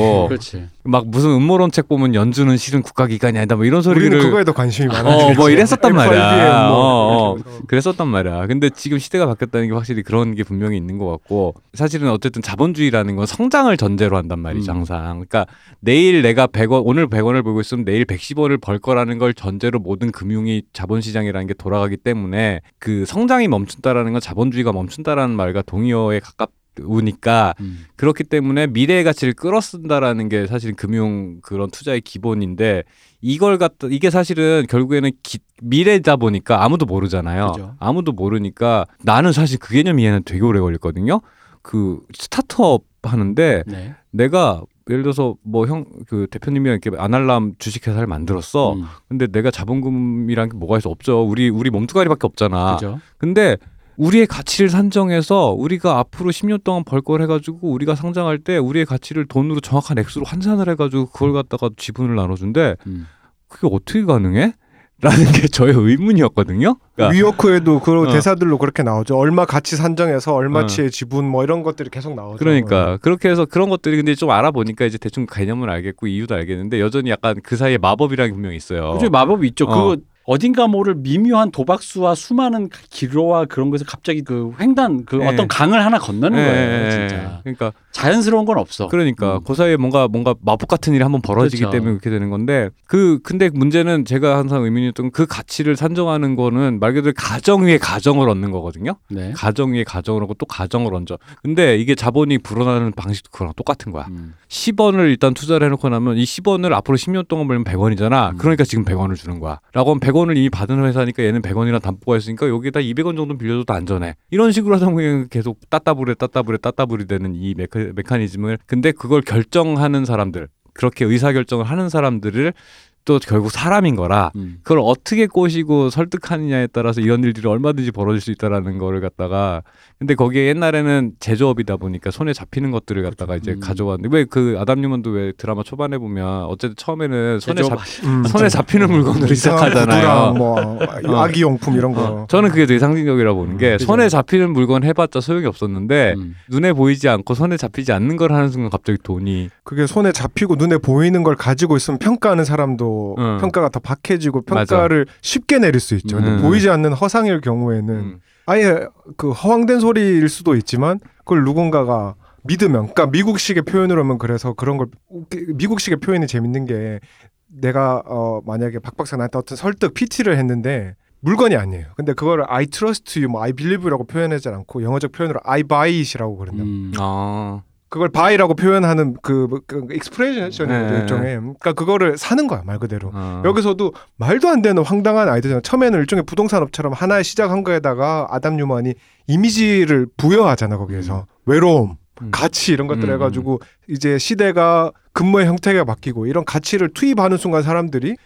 그렇지. 막 무슨 음모론 책 보면 연준은 실은 국가기관이 아니다 뭐 이런 소리를 우리는 그거에 더 관심이 많아. 어, 뭐 이랬었단 말이야. 뭐 어, 어. 그랬었단 말이야. 근데 지금 시대가 바뀌었다는 게 확실히 그런 게 분명히 있는 것 같고 사실은 어쨌든 자본주의라는 건 성장을 전제로 한단 말이죠 음. 항상. 그러니까 내일 내가 100원 오늘 100원을 벌고 있으면 내일 110원을 벌 거라는 걸 전제로 모든 금융이 자본시장이라는 게 돌아가기 때문에 그 성장이 멈춘다라는 건 자본주의가 멈춘다라는 말과 동의어 에 가깝 우니까 음. 그렇기 때문에 미래의 가치를 끌어쓴다라는 게 사실 금융 그런 투자의 기본인데 이걸 갖다 이게 사실은 결국에는 기- 미래다 보니까 아무도 모르잖아요. 그죠. 아무도 모르니까 나는 사실 그 개념 이해는 되게 오래 걸렸거든요. 그 스타트업 하는데 네. 내가 예를 들어서 뭐 형 그 대표님이랑 이렇게 아날람 주식회사를 만들었어. 음. 근데 내가 자본금이란 게 뭐가 있어 없죠. 우리 우리 몸뚱아리밖에 없잖아. 그죠. 근데 우리의 가치를 산정해서 우리가 앞으로 10년 동안 벌걸 해가지고 우리가 상장할 때 우리의 가치를 돈으로 정확한 액수로 환산을 해가지고 그걸 갖다가 지분을 나눠준대. 음. 그게 어떻게 가능해? 라는 게 저의 의문이었거든요. 그러니까 위워크에도 그 어. 대사들로 그렇게 나오죠. 얼마 가치 산정해서 얼마치의 지분 뭐 이런 것들이 계속 나오죠. 그러니까 그렇게 해서 그런 것들이 근데 좀 알아보니까 이제 대충 개념을 알겠고 이유도 알겠는데 여전히 약간 그 사이에 마법이라는 게 분명히 있어요. 그중에 마법이 있죠. 어. 그거 어딘가 모를 미묘한 도박수와 수많은 기로와 그런 거에서 갑자기 그 횡단 그 네. 어떤 강을 하나 건너는 예, 거예요, 예, 진짜. 그러니까 자연스러운 건 없어. 그러니까 음. 그 사이에 뭔가 뭔가 마법 같은 일이 한번 벌어지기 그렇죠. 때문에 그렇게 되는 건데 그 근데 문제는 제가 항상 의문이었던 그 가치를 산정하는 거는 말 그대로 가정 위에 가정을 얻는 거거든요. 네. 가정 위에 가정을 얻고 또 가정을 얹어. 근데 이게 자본이 불어나는 방식도 그거랑 똑같은 거야. 음. 10원을 일단 투자를 해놓고 나면 이 10원을 앞으로 10년 동안 벌면 100원이잖아. 음. 그러니까 지금 100원을 주는 거야. 라고 하면 100원을 이미 받은 회사니까 얘는 100원이랑 담보가 있으니까 여기다 200원 정도 빌려줘도 안전해. 이런 식으로 하다 보면 계속 따따부레 따따부레 따따부레 되는 이 메카, 메커니즘을. 근데 그걸 결정하는 사람들 그렇게 의사결정을 하는 사람들을 또 결국 사람인 거라 음. 그걸 어떻게 꼬시고 설득하느냐에 따라서 이런 일들이 얼마든지 벌어질 수 있다라는 거를 갖다가 근데 거기에 옛날에는 제조업이다 보니까 손에 잡히는 것들을 갖다가 이제 음. 가져왔는데 왜 그 아담 뉴먼도 왜 드라마 초반에 보면 어쨌든 처음에는 손에 제조업 잡 음, 손에 잡히는 물건으로 시작하잖아요. 뭐 아기 용품 이런 거. 어, 저는 그게 되게 상징적이라 보는 게 음. 손에 잡히는 물건 해봤자 소용이 없었는데 음. 눈에 보이지 않고 손에 잡히지 않는 걸 하는 순간 갑자기 돈이 그게 손에 잡히고 눈에 보이는 걸 가지고 있으면 평가하는 사람도 응. 평가가 더 박해지고 맞아. 평가를 쉽게 내릴 수 있죠. 근데 음. 보이지 않는 허상일 경우에는 음. 아예 그 허황된 소리일 수도 있지만 그걸 누군가가 믿으면 그러니까 미국식의 표현으로 하면 그래서 그런 걸 미국식의 표현이 재밌는 게 내가 어 만약에 박 박사 나한테 어떤 설득 PT를 했는데 물건이 아니에요. 근데 그거를 I trust you, 뭐 I believe라고 표현하지 않고 영어적 표현으로 I buy it이라고 그러거든요. 음. 아 그걸 buy라고 표현하는 그, 그 expression이죠 네. 일종의. 그러니까 그거를 사는 거야 말 그대로. 어. 여기서도 말도 안 되는 황당한 아이디어잖아. 처음에는 일종의 부동산 업처럼 하나의 시작한 거에다가 아담 뉴먼이 이미지를 부여하잖아 거기에서 외로움, 음. 가치 이런 것들 음. 해가지고 이제 시대가 근무의 형태가 바뀌고 이런 가치를 투입하는 순간 사람들이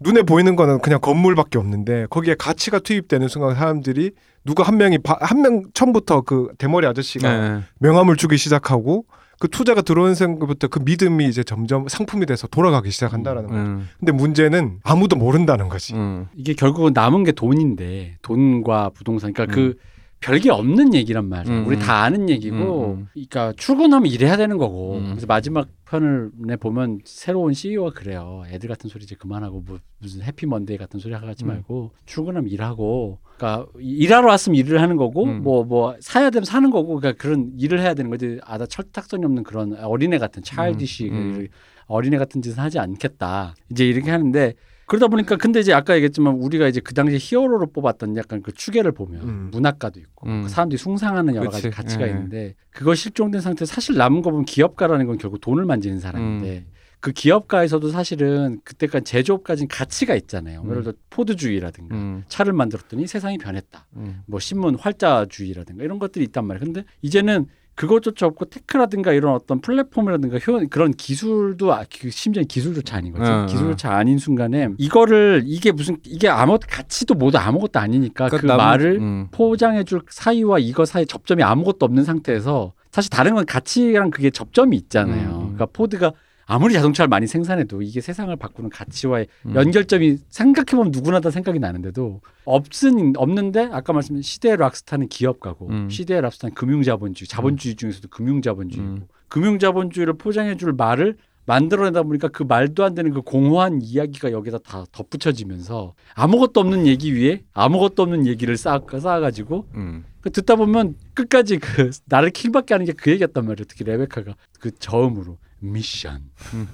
눈에 보이는 거는 그냥 건물밖에 없는데 거기에 가치가 투입되는 순간 사람들이 누가 한 명이 한 명 처음부터 그 대머리 아저씨가 네. 명함을 주기 시작하고 그 투자가 들어오는 순간부터 그 믿음이 이제 점점 상품이 돼서 돌아가기 시작한다라는 거죠. 음. 근데 문제는 아무도 모른다는 거지. 음. 이게 결국은 남은 게 돈인데 돈과 부동산 그러니까 음. 그 별게 없는 얘기란 말이야. 음, 우리 음. 다 아는 얘기고, 음, 음. 그러니까 출근하면 일해야 되는 거고. 음. 그래서 마지막 편을에 보면 새로운 CEO가 그래요. 애들 같은 소리 이제 그만하고 뭐 무슨 해피 먼데이 같은 소리 하지 음. 말고 출근하면 일하고, 그러니까 일하러 왔으면 일을 하는 거고, 음. 뭐뭐 사야 되면 사는 거고, 그러니까 그런 일을 해야 되는 거지. 아나 철딱선이 없는 그런 어린애 같은 차일디시 음. 어린애 같은 짓은 하지 않겠다. 이제 이렇게 하는데 그러다 보니까 근데 이제 아까 얘기했지만 우리가 이제 그 당시 히어로로 뽑았던 약간 그 추계를 보면 음. 문학가도 있고 음. 그 사람들이 숭상하는 여러 가지 그치. 가치가 예. 있는데 그거 실종된 상태에서 사실 남은 거 보면 기업가라는 건 결국 돈을 만지는 사람인데 음. 그 기업가에서도 사실은 그때까지 제조업까지는 가치가 있잖아요. 음. 예를 들어 포드주의라든가 음. 차를 만들었더니 세상이 변했다. 음. 뭐 신문 활자주의라든가 이런 것들이 있단 말이에요. 근데 이제는 그것조차 없고 테크라든가 이런 어떤 플랫폼이라든가 효, 그런 기술도 아, 그 심지어 기술조차 아닌 거지. 어, 기술조차 아닌 순간에 이거를 이게 무슨 이게 아무 가치도 모두 아무것도 아니니까 그 그러니까 남- 말을 음. 포장해줄 사이와 이거 사이 접점이 아무것도 없는 상태에서 사실 다른 건 가치랑 그게 접점이 있잖아요. 음. 그러니까 포드가 아무리 자동차를 많이 생산해도 이게 세상을 바꾸는 가치와의 음. 연결점이 생각해보면 누구나 다 생각이 나는데도 없은 없는데 아까 말씀드린 시대의 락스타는 기업가고 음. 시대의 락스타는 금융자본주의 자본주의 중에서도 금융자본주의고 음. 금융자본주의를 포장해줄 말을 만들어내다 보니까 그 말도 안 되는 그 공허한 이야기가 여기다 다 덧붙여지면서 아무것도 없는 얘기 위에 아무것도 없는 얘기를 쌓아, 쌓아가지고 음. 그 듣다 보면 끝까지 그 나를 킬밖에 하는 게 그 얘기였단 말이에요. 특히 레베카가 그 저음으로 미션, 음.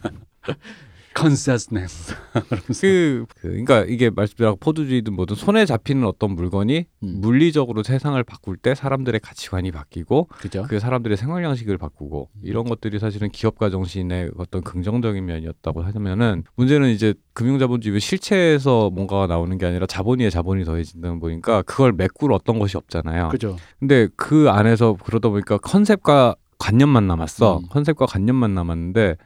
컨세스네스 그, 그 그러니까 이게 말씀드린 포드주의든 뭐든 손에 잡히는 어떤 물건이 음. 물리적으로 세상을 바꿀 때 사람들의 가치관이 바뀌고 그죠? 그 사람들의 생활 양식을 바꾸고 이런 것들이 사실은 기업가 정신의 어떤 긍정적인 면이었다고 하면은 문제는 이제 금융자본주의 실체에서 뭔가가 나오는 게 아니라 자본 위에 자본이 더해진다는 보니까 그걸 메꿀 어떤 것이 없잖아요. 그죠? 근데 그 안에서 그러다 보니까 컨셉과 관념만 남았어. 음. 컨셉과 관념만 남았는데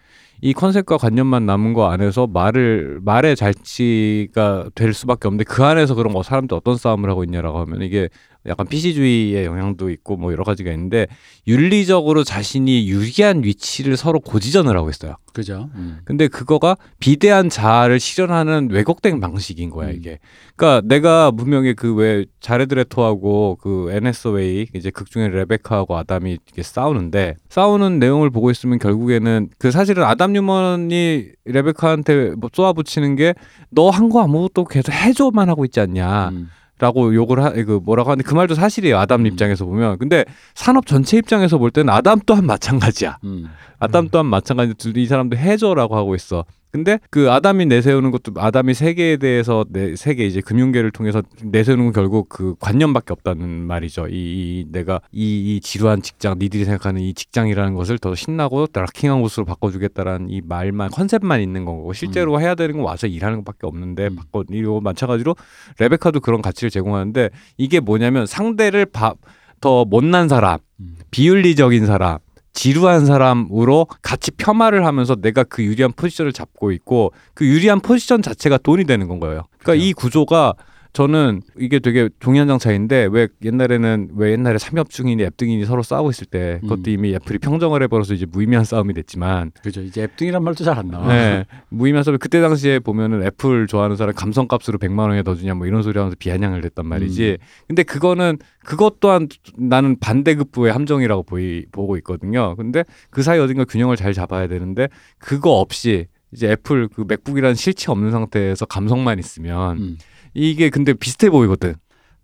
이 컨셉과 관념만 남은 거 안에서 말을 말의 잘치가 될 수밖에 없는데 그 안에서 그럼 뭐 사람들 어떤 싸움을 하고 있냐라고 하면 이게 약간 PC주의의 영향도 있고 뭐 여러 가지가 있는데 윤리적으로 자신이 유리한 위치를 서로 고지전을 하고 있어요. 그죠. 음. 근데 그거가 비대한 자아를 실현하는 왜곡된 방식인 거야 음. 이게. 그러니까 내가 분명히 그 왜 자레드레토하고 그 에네스웨이 이제 극 중에 레베카하고 아담이 이렇게 싸우는데 싸우는 내용을 보고 있으면 결국에는 그 사실은 아담 뉴먼이 레베카한테 뭐 쏘아붙이는 게 너 한 거 아무것도 계속 해줘만 하고 있지 않냐. 음. 라고 욕을 하, 그 뭐라고 하는데 그 말도 사실이에요. 아담 음. 입장에서 보면. 근데 산업 전체 입장에서 볼 때는 아담 또한 마찬가지야. 음. 아담 음. 또한 마찬가지 이 사람도 해줘라고 하고 있어. 근데 그 아담이 내세우는 것도 아담이 세계에 대해서 내 세계 이제 금융계를 통해서 내세우는 건 결국 그 관념밖에 없다는 말이죠. 이, 이 내가 이, 이 지루한 직장, 니들이 생각하는 이 직장이라는 것을 더 신나고 락킹한 곳으로 바꿔주겠다라는 이 말만 컨셉만 있는 거고 실제로 해야 되는 건 와서 일하는 것밖에 없는데 음. 바꿔 이거 마찬가지로 레베카도 그런 가치를 제공하는데 이게 뭐냐면 상대를 바, 더 못난 사람, 음. 비윤리적인 사람, 지루한 사람으로 가치 폄하를 하면서 내가 그 유리한 포지션을 잡고 있고 그 유리한 포지션 자체가 돈이 되는 건 거예요. 그러니까 그죠. 이 구조가 저는 이게 되게 종이 한 장 차이인데 왜 옛날에는 왜 옛날에 삼엽충이니 앱등이니 서로 싸우고 있을 때 그것도 음. 이미 애플이 평정을 해버려서 이제 무의미한 싸움이 됐지만 그죠. 이제 앱등이란 말도 잘 안 나와. 네, 무의미한 싸움 그때 당시에 보면은 애플 좋아하는 사람 감성값으로 100만 원에 더 주냐 뭐 이런 소리 하면서 비아냥을 댔단 말이지 음. 근데 그거는 그것 또한 나는 반대급부의 함정이라고 보이, 보고 있거든요. 근데 그 사이 어딘가 균형을 잘 잡아야 되는데 그거 없이 이제 애플 그 맥북이라는 실체 없는 상태에서 감성만 있으면 음. 이게 근데 비슷해 보이거든.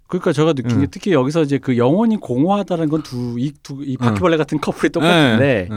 그러니까 제가 느낀 게 음. 특히 여기서 이제 그 영혼이 공허하다는 건 두 이 두이 바퀴벌레 같은 커플이 똑같은데.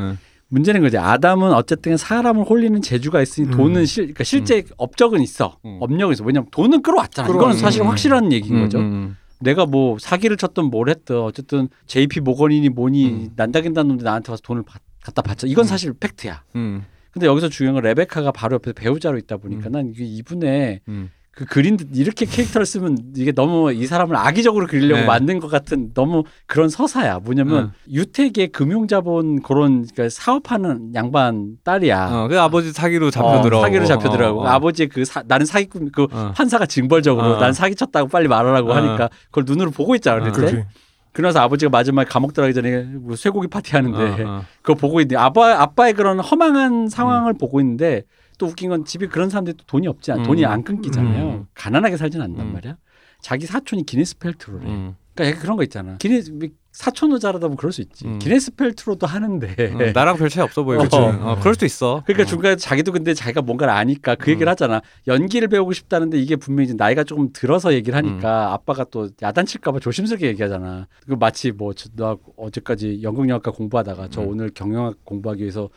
문제는 거지. 아담은 어쨌든 사람을 홀리는 재주가 있으니 음. 돈은 실 그러니까 실제 업적은 있어. 음. 업력은 있어. 왜냐면 돈은 끌어왔잖아. 이거는. 사실 음. 확실한 얘기인 음, 거죠. 음, 내가 뭐 사기를 쳤든 뭘 했든 어쨌든 JP 모건이니 뭐니 음. 난다긴다는 놈들 나한테 와서 돈을 받, 갖다 바쳐. 이건 사실 팩트야. 음, 근데 여기서 중요한 건 레베카가 바로 옆에 배우자로 있다 보니까 음. 난 이게 이분의 음. 그 그린 이렇게 캐릭터를 쓰면 이게 너무 이 사람을 악의적으로 그리려고 네. 만든 것 같은 너무 그런 서사야. 뭐냐면 유택의 금융자본 그런 그러니까 사업하는 양반 딸이야. 어, 그 아버지 사기로 어, 잡혀들어. 사기로 잡혀들어가고 아버지 그 사, 나는 사기꾼 그 어. 판사가 징벌적으로 어. 난 사기 쳤다고 빨리 말하라고 어. 하니까 그걸 눈으로 보고 있잖아 어. 그때. 그렇지. 그러나서 아버지가 마지막에 감옥 들어가기 전에 뭐 쇠고기 파티 하는데 어, 어. 그거 보고 있는데 아빠 아빠의 그런 허망한 상황을 보고 있는데 또 웃긴 건 집에 그런 사람들이 또 돈이 없지 않 음. 돈이 안 끊기잖아요. 음. 가난하게 살진 않단 음. 말이야. 자기 사촌이 기네스 펠트로래. 음. 그러니까 약간 그런 거 있잖아. 기네스 사촌도 잘하다 보면 그럴 수 있지. 음. 기네스 펠트로도 하는데. 어, 나랑 별 차이 없어 보이고. 그치. 어, 그럴 수도 있어. 그러니까 어. 중간에 자기도 근데 자기가 뭔가를 아니까 그 얘기를 음. 하잖아. 연기를 배우고 싶다는데 이게 분명히 이제 나이가 조금 들어서 얘기를 음. 하니까 아빠가 또 야단칠까봐 조심스럽게 얘기하잖아. 그 마치 뭐나 어제까지 연극영화과 공부하다가 저 음. 오늘 경영학 공부하기 위해서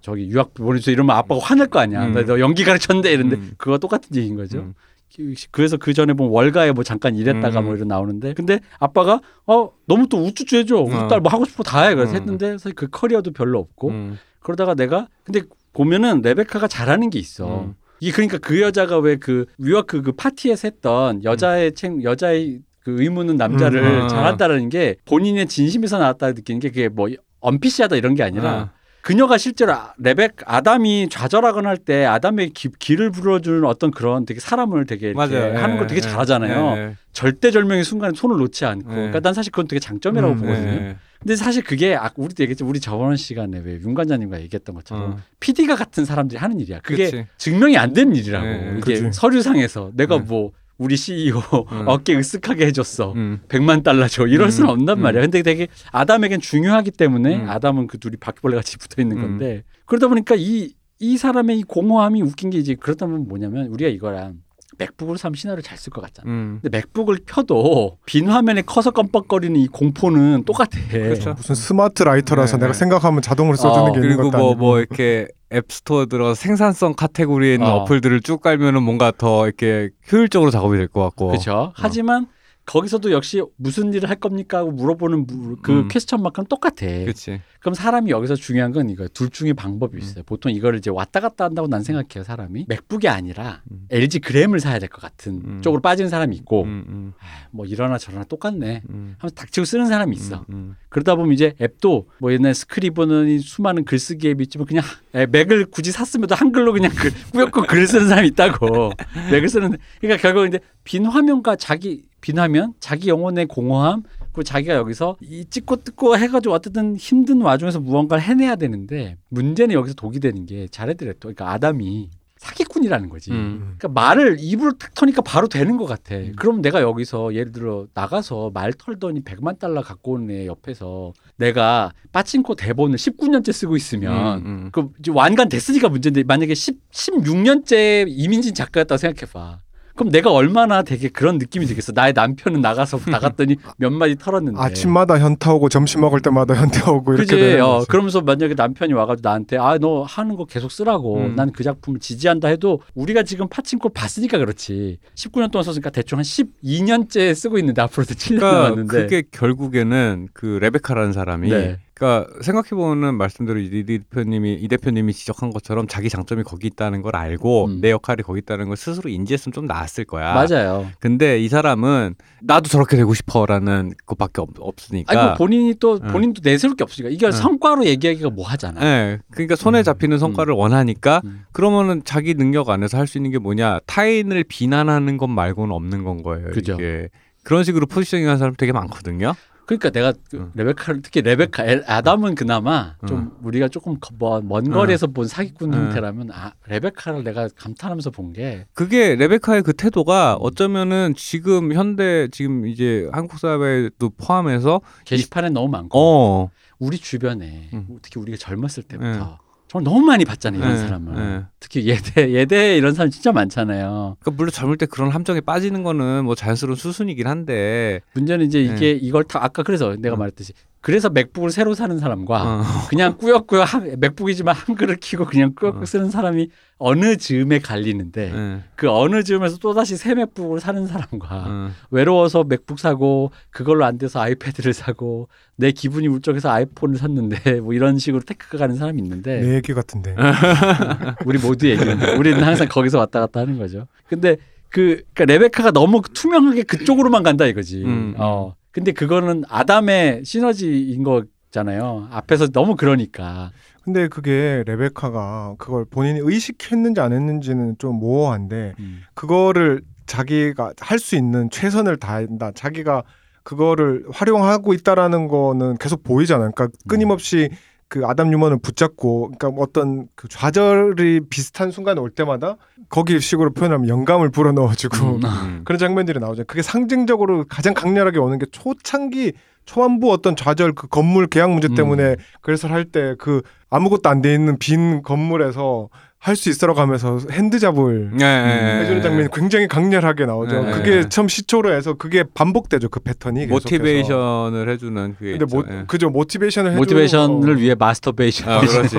저기 유학 보내줘 이러면 아빠가 화낼 거 아니야. 음. 나너 연기 가르쳤는데 이런데 음. 그거 똑같은 얘기인 거죠. 음. 그래서 그 전에 보면 월가에 뭐 잠깐 일했다가 음. 뭐 이런 나오는데 근데 아빠가 어 너무 또 우쭈쭈 해줘 우리 어. 딸뭐 하고 싶어 다해 그래서 음. 했는데 사실 그 커리어도 별로 없고 음. 그러다가 내가 근데 보면은 레베카가 잘하는 게 있어. 음. 이게 그러니까 그 여자가 왜 그 위와 그, 그 파티에서 했던 여자의 책 여자의 그 의무는 남자를 음. 아. 잘한다는 게 본인의 진심에서 나왔다 느끼는 게 그게 뭐 언피시하다 이런 게 아니라 아. 그녀가 실제로 아- 레벡 아담이 좌절하거나 할 때 아담의 기, 길을 불어주는 어떤 그런 되게 사람을 되게 이렇게 맞아요. 하는 예, 걸 되게 예, 잘하잖아요. 예, 예. 절대절명의 순간에 손을 놓지 않고. 예. 그러니까 난 사실 그건 되게 장점이라고 음, 보거든요. 예. 근데 사실 그게 아, 우리도 얘기했죠. 우리 저번 시간에 왜 윤관장님과 얘기했던 것처럼 어. PD가 같은 사람들이 하는 일이야. 그게 그치. 증명이 안 되는 일이라고. 네, 이게 그치. 서류상에서 내가 네. 뭐 우리 CEO 음. 어깨 으쓱하게 해줬어. 음. 100만 달러 줘. 이럴 음, 수는 없단 음. 말이야. 근데 되게 아담에겐 중요하기 때문에 음. 아담은 그 둘이 바퀴벌레 같이 붙어 있는 음. 건데 그러다 보니까 이, 이 사람의 이 공허함이 웃긴 게 이제 그렇다 보면 뭐냐면 우리가 이거랑 맥북으로 사면 시나리오를 잘 쓸 것 같잖아. 음. 근데 맥북을 켜도 빈 화면에 커서 껌뻑거리는 이 공포는 똑같아. 그렇죠. 무슨 smart writer라서 네, 내가 네. 생각하면 자동으로 써주는 어, 게 있는 그리고 것도 뭐 아니고. 뭐 이렇게 앱스토어 들어 생산성 카테고리에 있는 어. 어. 앱들을 쭉 깔면은 뭔가 더 이렇게 효율적으로 작업이 될 것 같고. 그렇죠. 하지만 거기서도 역시 무슨 일을 할 겁니까 하고 물어보는 무- 그 음. question mark는 똑같아. 그렇지. 그럼 사람이 여기서 중요한 건 이거예요. 둘 중에 방법이 음. 있어요. 보통 이거를 이제 왔다 갔다 한다고 난 생각해요. 사람이 맥북이 아니라 음. LG 그램을 사야 될 것 같은 음. 쪽으로 빠지는 사람이 있고 음, 음, 아, 뭐 이러나 저러나 똑같네. 음. 하면서 닥치고 쓰는 사람이 있어. 그러다 보면 이제 앱도 뭐 옛날 스크리버는 수많은 글쓰기 앱이 있지만 그냥 에, 맥을 굳이 샀으면 한글로 그냥 글, 꾸역꾸역 글을 쓰는 사람이 있다고. 맥을 쓰는 그러니까 결국 이제 빈 화면과 자기 빈 화면, 자기 영혼의 공허함, 그리고 자기가 여기서 이 찍고 뜯고 해가지고 어쨌든 힘든 와중에서 무언가를 해내야 되는데 문제는 여기서 독이 되는 게 자네들의 또 그러니까 아담이 사기꾼이라는 거지. 음. 그러니까 말을 입으로 탁 터니까 바로 되는 것 같아. 그럼 내가 여기서 예를 들어 나가서 말 털더니 100만 달러 갖고 오는 애 옆에서 내가 빠친코 대본을 19년째 쓰고 있으면 음, 음. 그 완간 됐으니까 문제인데 만약에 10, 16년째 이민진 작가였다고 생각해봐. 그럼 내가 얼마나 되게 그런 느낌이 들겠어. 나의 남편은 나가서 나갔더니 몇 마디 털었는데. 아침마다 현타 오고 점심 먹을 때마다 현타 오고 이렇게? 되는 어, 거지. 그러면서 만약에 남편이 와가지고 나한테 아 너 하는 거 계속 쓰라고 음. 난그 작품을 지지한다 해도 우리가 지금 파친코 봤으니까 그렇지 19년 동안 썼으니까 대충 한 12년째 쓰고 있는데 앞으로도 7년 그러니까 남았는데 그게 결국에는 그 레베카라는 사람이 네. 그러니까 생각해 보면 말씀대로 이 대표님이 이 대표님이 지적한 것처럼 자기 장점이 거기 있다는 걸 알고 음. 내 역할이 거기 있다는 걸 스스로 인지했으면 좀 나았을 거야. 맞아요. 근데 이 사람은 나도 저렇게 되고 싶어라는 것밖에 없, 없으니까. 아니 뭐 본인이 또 응. 본인도 내세울 게 없으니까 이게 응. 성과로 얘기하기가 뭐 하잖아. 예. 그러니까 손에 음. 잡히는 성과를 원하니까 음. 그러면은 자기 능력 안에서 할 수 있는 게 뭐냐 타인을 비난하는 것 말고는 없는 건 거예요. 그죠. 이게 그런 식으로 포지셔닝 하는 사람 되게 많거든요. 그러니까 내가 그 응. 레베카를 특히 레베카 엘- 아담은 그나마 좀 우리가 조금 먼 거리에서 본 사기꾼 응. 형태라면 아 레베카를 내가 감탄하면서 본 게 그게 레베카의 그 태도가 음. 어쩌면은 지금 현대 지금 이제 한국 사회도 포함해서 게시판에 너무 많고 어 우리 주변에 음. 특히 우리가 젊었을 때부터 정말 너무 많이 봤잖아요 이런 예, 사람을 예. 특히 예대 예대 이런 사람 진짜 많잖아요 그러니까 물론 젊을 때 그런 함정에 빠지는 거는 뭐 자연스러운 수순이긴 한데 문제는 이제 이게 네. 이걸 다 아까 그래서 내가 음. 말했듯이 그래서 맥북을 새로 사는 사람과 어. 그냥 꾸역꾸역 한- 맥북이지만 한글을 키고 그냥 꾸역꾸역 어. 쓰는 사람이 어느 즈음에 갈리는데 예, 그 어느 즈음에서 또다시 새 맥북을 사는 사람과 어. 외로워서 맥북 사고 그걸로 안 돼서 아이패드를 사고 내 기분이 울적해서 아이폰을 샀는데 뭐 이런 식으로 테크가 가는 사람이 있는데 내 얘기 같은데. 우리 모두 얘기는. 우리는 항상 거기서 왔다 갔다 하는 거죠. 근데 그 그러니까 레베카가 너무 투명하게 그쪽으로만 간다 이거지. 음. 어. 근데 그거는 아담의 시너지인 거잖아요. 앞에서 너무 그러니까. 근데 그게 레베카가 그걸 본인이 의식했는지 안 했는지는 좀 모호한데 음. 그거를 자기가 할 수 있는 최선을 다한다. 자기가 그거를 활용하고 있다라는 거는 계속 보이잖아요. 그러니까 끊임없이 그 아담 뉴먼을 붙잡고 그러니까 어떤 그 좌절이 비슷한 순간에 올 때마다 거기 식으로 표현하면 영감을 불어 넣어주고 음. 음. 그런 장면들이 나오죠. 그게 상징적으로 가장 강렬하게 오는 게 초창기 초반부 어떤 좌절 그 건물 계약 문제 음. 때문에 그래서 할 때 그 아무것도 안 돼 있는 빈 건물에서 할 수 있어라고 하면서 hand job을 예, 예, 해주는 예. 장면이 굉장히 강렬하게 나오죠. 네, 그게 네. 처음 시초로 해서 그게 반복되죠. 그 패턴이 계속해서. motivation을 해주는 그게 근데 있죠. 모, 예. 그죠 모티베이션을 해주는 모티베이션을 거. 위해 마스터베이션. 아, 그렇지.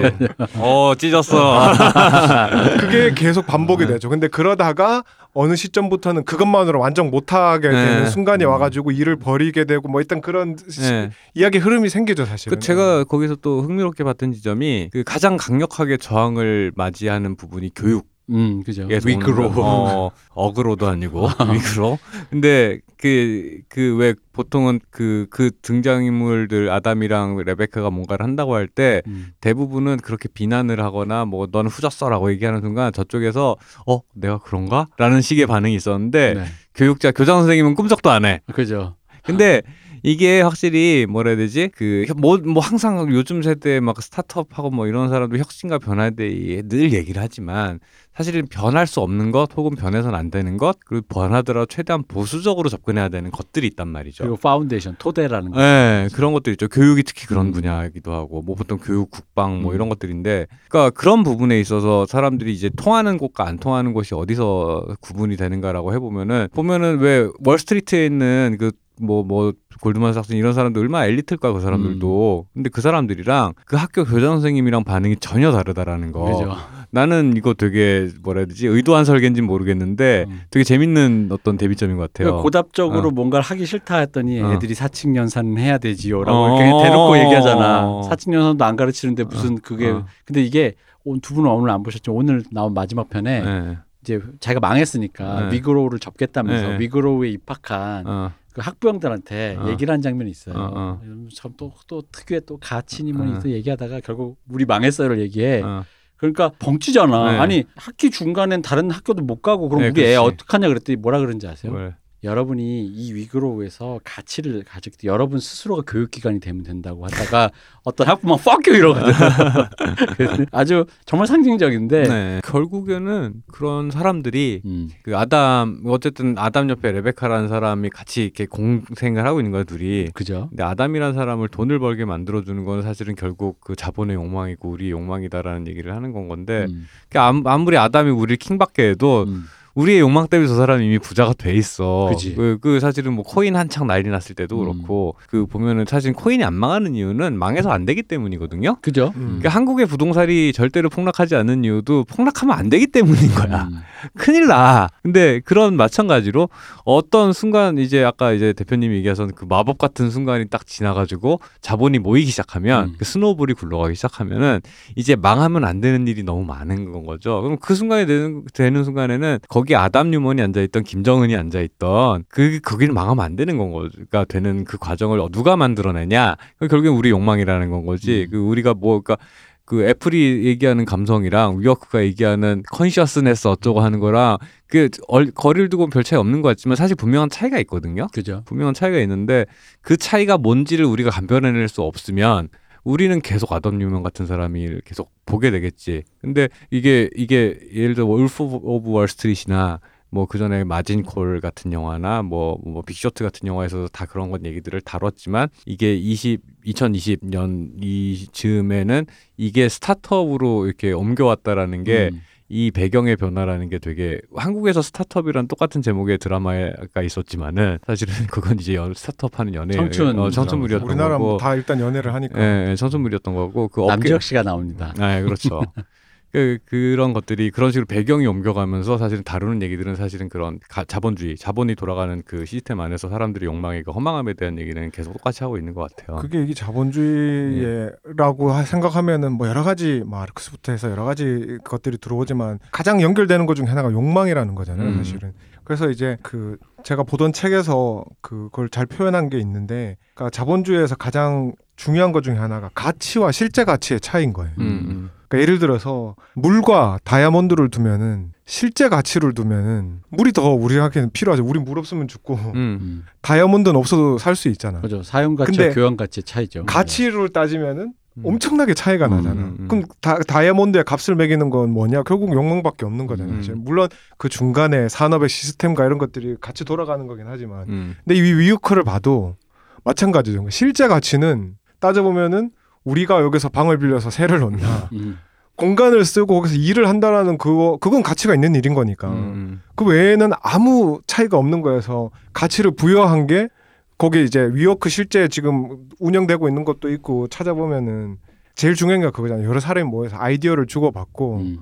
어, 찢었어. 그게 계속 반복이 네. 되죠. 근데 그러다가 어느 시점부터는 그것만으로 완전 못하게 되는 네. 순간이 음. 와가지고 일을 버리게 되고 뭐 일단 그런 시- 예. 이야기 흐름이 생기죠 사실은. 그 제가 거기서 또 흥미롭게 봤던 지점이 그 가장 강력하게 저항을 맞이하는 부분이 교육. 음, 그죠. 위크로. 오는 거. 어, 어그로도 아니고 위크로. 근데 그 그 왜 보통은 그그 등장인물들 아담이랑 레베카가 뭔가를 한다고 할때 음. 대부분은 그렇게 비난을 하거나 뭐 너는 후졌어라고 얘기하는 순간 저쪽에서 어 내가 그런가라는 식의 반응이 있었는데 네. 교육자 교장 선생님은 꿈쩍도 안 해. 그죠. 근데 이게 확실히 뭐라 해야 되지? 그 뭐 뭐 항상 요즘 세대 막 스타트업하고 뭐 이런 사람도 혁신과 변화에 대해 늘 얘기를 하지만 사실은 변할 수 없는 것 혹은 변해서는 안 되는 것 그리고 변하더라도 최대한 보수적으로 접근해야 되는 것들이 있단 말이죠. 그리고 파운데이션 토대라는 거. 네, 그런 것들 있죠. 교육이 특히 그런 음. 분야이기도 하고, 뭐 보통 교육, 국방, 뭐 음. 이런 것들인데, 그러니까 그런 부분에 있어서 사람들이 이제 통하는 곳과 안 통하는 곳이 어디서 구분이 되는가라고 해보면은 보면은 왜 월스트리트에 있는 그 뭐 뭐 골드만삭스 이런 사람들 얼마나 엘리트일까 그 사람들도 음. 근데 그 사람들이랑 그 학교 교장 선생님이랑 반응이 전혀 다르다라는 거 그죠. 나는 이거 되게 뭐라 해야 되지 의도한 설계인지는 모르겠는데 음. 되게 재밌는 어떤 대비점인 것 같아요. 그러니까 고답적으로 어. 뭔가를 하기 싫다 했더니 어. 애들이 사칙연산은 해야 되지요라고 어. 이렇게 대놓고 얘기하잖아. 사칙연산도 안 가르치는데 무슨 그게 어. 근데 이게 오- 두 분은 오늘 안 보셨죠? 오늘 나온 마지막 편에 네. 이제 자기가 망했으니까 네. 위그로우를 접겠다면서 네. 위그로우에 입학한 어. 그 학부형들한테 어. 얘기를 한 장면이 있어요. 어, 어. 참또 또 특유의 또 가치니 뭐니 어. 또 얘기하다가 결국 우리 망했어요를 얘기해. 어. 그러니까 벙치잖아. 네. 아니 학기 중간엔 다른 학교도 못 가고 그럼 네, 우리 애 그렇지. 어떡하냐 그랬더니 뭐라 그런지 아세요? 뭘. 여러분이 이 위그로우에서 가치를 가질 때 여러분 스스로가 교육기관이 되면 된다고 하다가 어떤 학부모 fuck you 이러거든. 아주 정말 상징적인데 네. 결국에는 그런 사람들이 음, 그 아담 어쨌든 아담 옆에 레베카라는 사람이 같이 이렇게 공생을 하고 있는 거야 둘이. 그죠? 근데 아담이라는 사람을 돈을 벌게 만들어 주는 건 사실은 결국 그 자본의 욕망이고 우리의 욕망이다라는 얘기를 하는 건 건데 음, 그러니까 암- 아무리 아담이 우리를 킹받게 해도 음, 우리의 욕망 때문에 저 사람이 이미 부자가 돼 있어. 그, 그 사실은 뭐 코인 한창 난리 났을 때도 음. 그렇고 그 보면은 사실 코인이 안 망하는 이유는 망해서 안 되기 때문이거든요. 그죠? 음. 그러니까 한국의 부동산이 절대로 폭락하지 않는 이유도 폭락하면 안 되기 때문인 거야. 음, 큰일 나. 근데 그런 마찬가지로 어떤 순간 이제 아까 이제 대표님이 얘기하신 그 마법 같은 순간이 딱 지나가지고 자본이 모이기 시작하면 음. 그 snowball이 굴러가기 시작하면은 이제 망하면 안 되는 일이 너무 많은 건 거죠. 그럼 그 순간에 되는, 되는 순간에는 거기 아담 뉴먼이 앉아있던 김정은이 앉아있던 그 거기는 망하면 안 되는 건 거가 되는 그 과정을 누가 만들어내냐. 그 결국엔 우리 욕망이라는 건 거지. 음. 그 우리가 뭐 그러니까 그 애플이 얘기하는 감성이랑 위워크가 얘기하는 컨시어스네스 어쩌고 하는 거랑 그 얼- 거리를 두고 별 차이 없는 것 같지만 사실 분명한 차이가 있거든요. 그죠? 분명한 차이가 있는데 그 차이가 뭔지를 우리가 감별해낼 수 없으면 우리는 계속 아담 뉴먼 같은 사람이 계속 보게 되겠지. 근데 이게 이게 예를 들어 울프 오브 월스트리트나 뭐 그전에 마진 콜 같은 영화나 뭐, 뭐 빅쇼트 같은 영화에서도 다 그런 것 얘기들을 다뤘지만 이게 20 2020년 이 즈음에는 이게 스타트업으로 이렇게 옮겨왔다라는 게 음, 이 배경의 변화라는 게 되게 한국에서 스타트업이란 똑같은 제목의 드라마가 있었지만은 사실은 그건 이제 연, 스타트업 하는 연애 청춘 어, 청춘물이었던 우리나라 거고 다 일단 연애를 하니까 예, 예, 청춘물이었던 거고 그 업계 남주혁 씨가 나옵니다. 아, 예, 그렇죠. 그, 그런 것들이 그런 식으로 배경이 옮겨가면서 사실은 다루는 얘기들은 사실은 그런 가, 자본주의, 자본이 돌아가는 그 시스템 안에서 사람들의 욕망이고 허망함에 대한 얘기는 계속 똑같이 하고 있는 것 같아요. 그게 이게 자본주의라고 하- 생각하면은 뭐 여러 가지 마르크스부터 해서 여러 가지 것들이 들어오지만 가장 연결되는 것 중에 하나가 욕망이라는 거잖아요, 음. 사실은. 그래서 이제 그 제가 보던 책에서 그걸 잘 표현한 게 있는데, 그러니까 자본주의에서 가장 중요한 것 중에 하나가 가치와 실제 가치의 차이인 거예요. 음, 음. 그러니까 예를 들어서 물과 다이아몬드를 두면은 실제 가치를 두면은 물이 더 우리한테는 필요하죠. 우리 물 없으면 죽고 음. 음, 다이아몬드는 없어도 살 수 있잖아. 그죠? 사용 가치와 교환 가치의 차이죠. 가치를 따지면은 음. 엄청나게 차이가 음, 나잖아. 음, 음. 그럼 다, 다이아몬드의 값을 매기는 건 뭐냐? 결국 욕망밖에 없는 거잖아요. 물론 그 중간에 산업의 시스템과 이런 것들이 같이 돌아가는 거긴 하지만. 음. 근데 이 위유크를 봐도 마찬가지죠. 실제 가치는 따져보면은 우리가 여기서 방을 빌려서 새를 넣나 음, 공간을 쓰고 거기서 일을 한다라는 그거 그건 가치가 있는 일인 거니까 음. 그 외에는 아무 차이가 없는 거여서 가치를 부여한 게 거기 이제 위워크 실제 지금 운영되고 있는 것도 있고 찾아보면은 제일 중요한 게 그거잖아요. 여러 사람이 모여서 아이디어를 주고받고 음,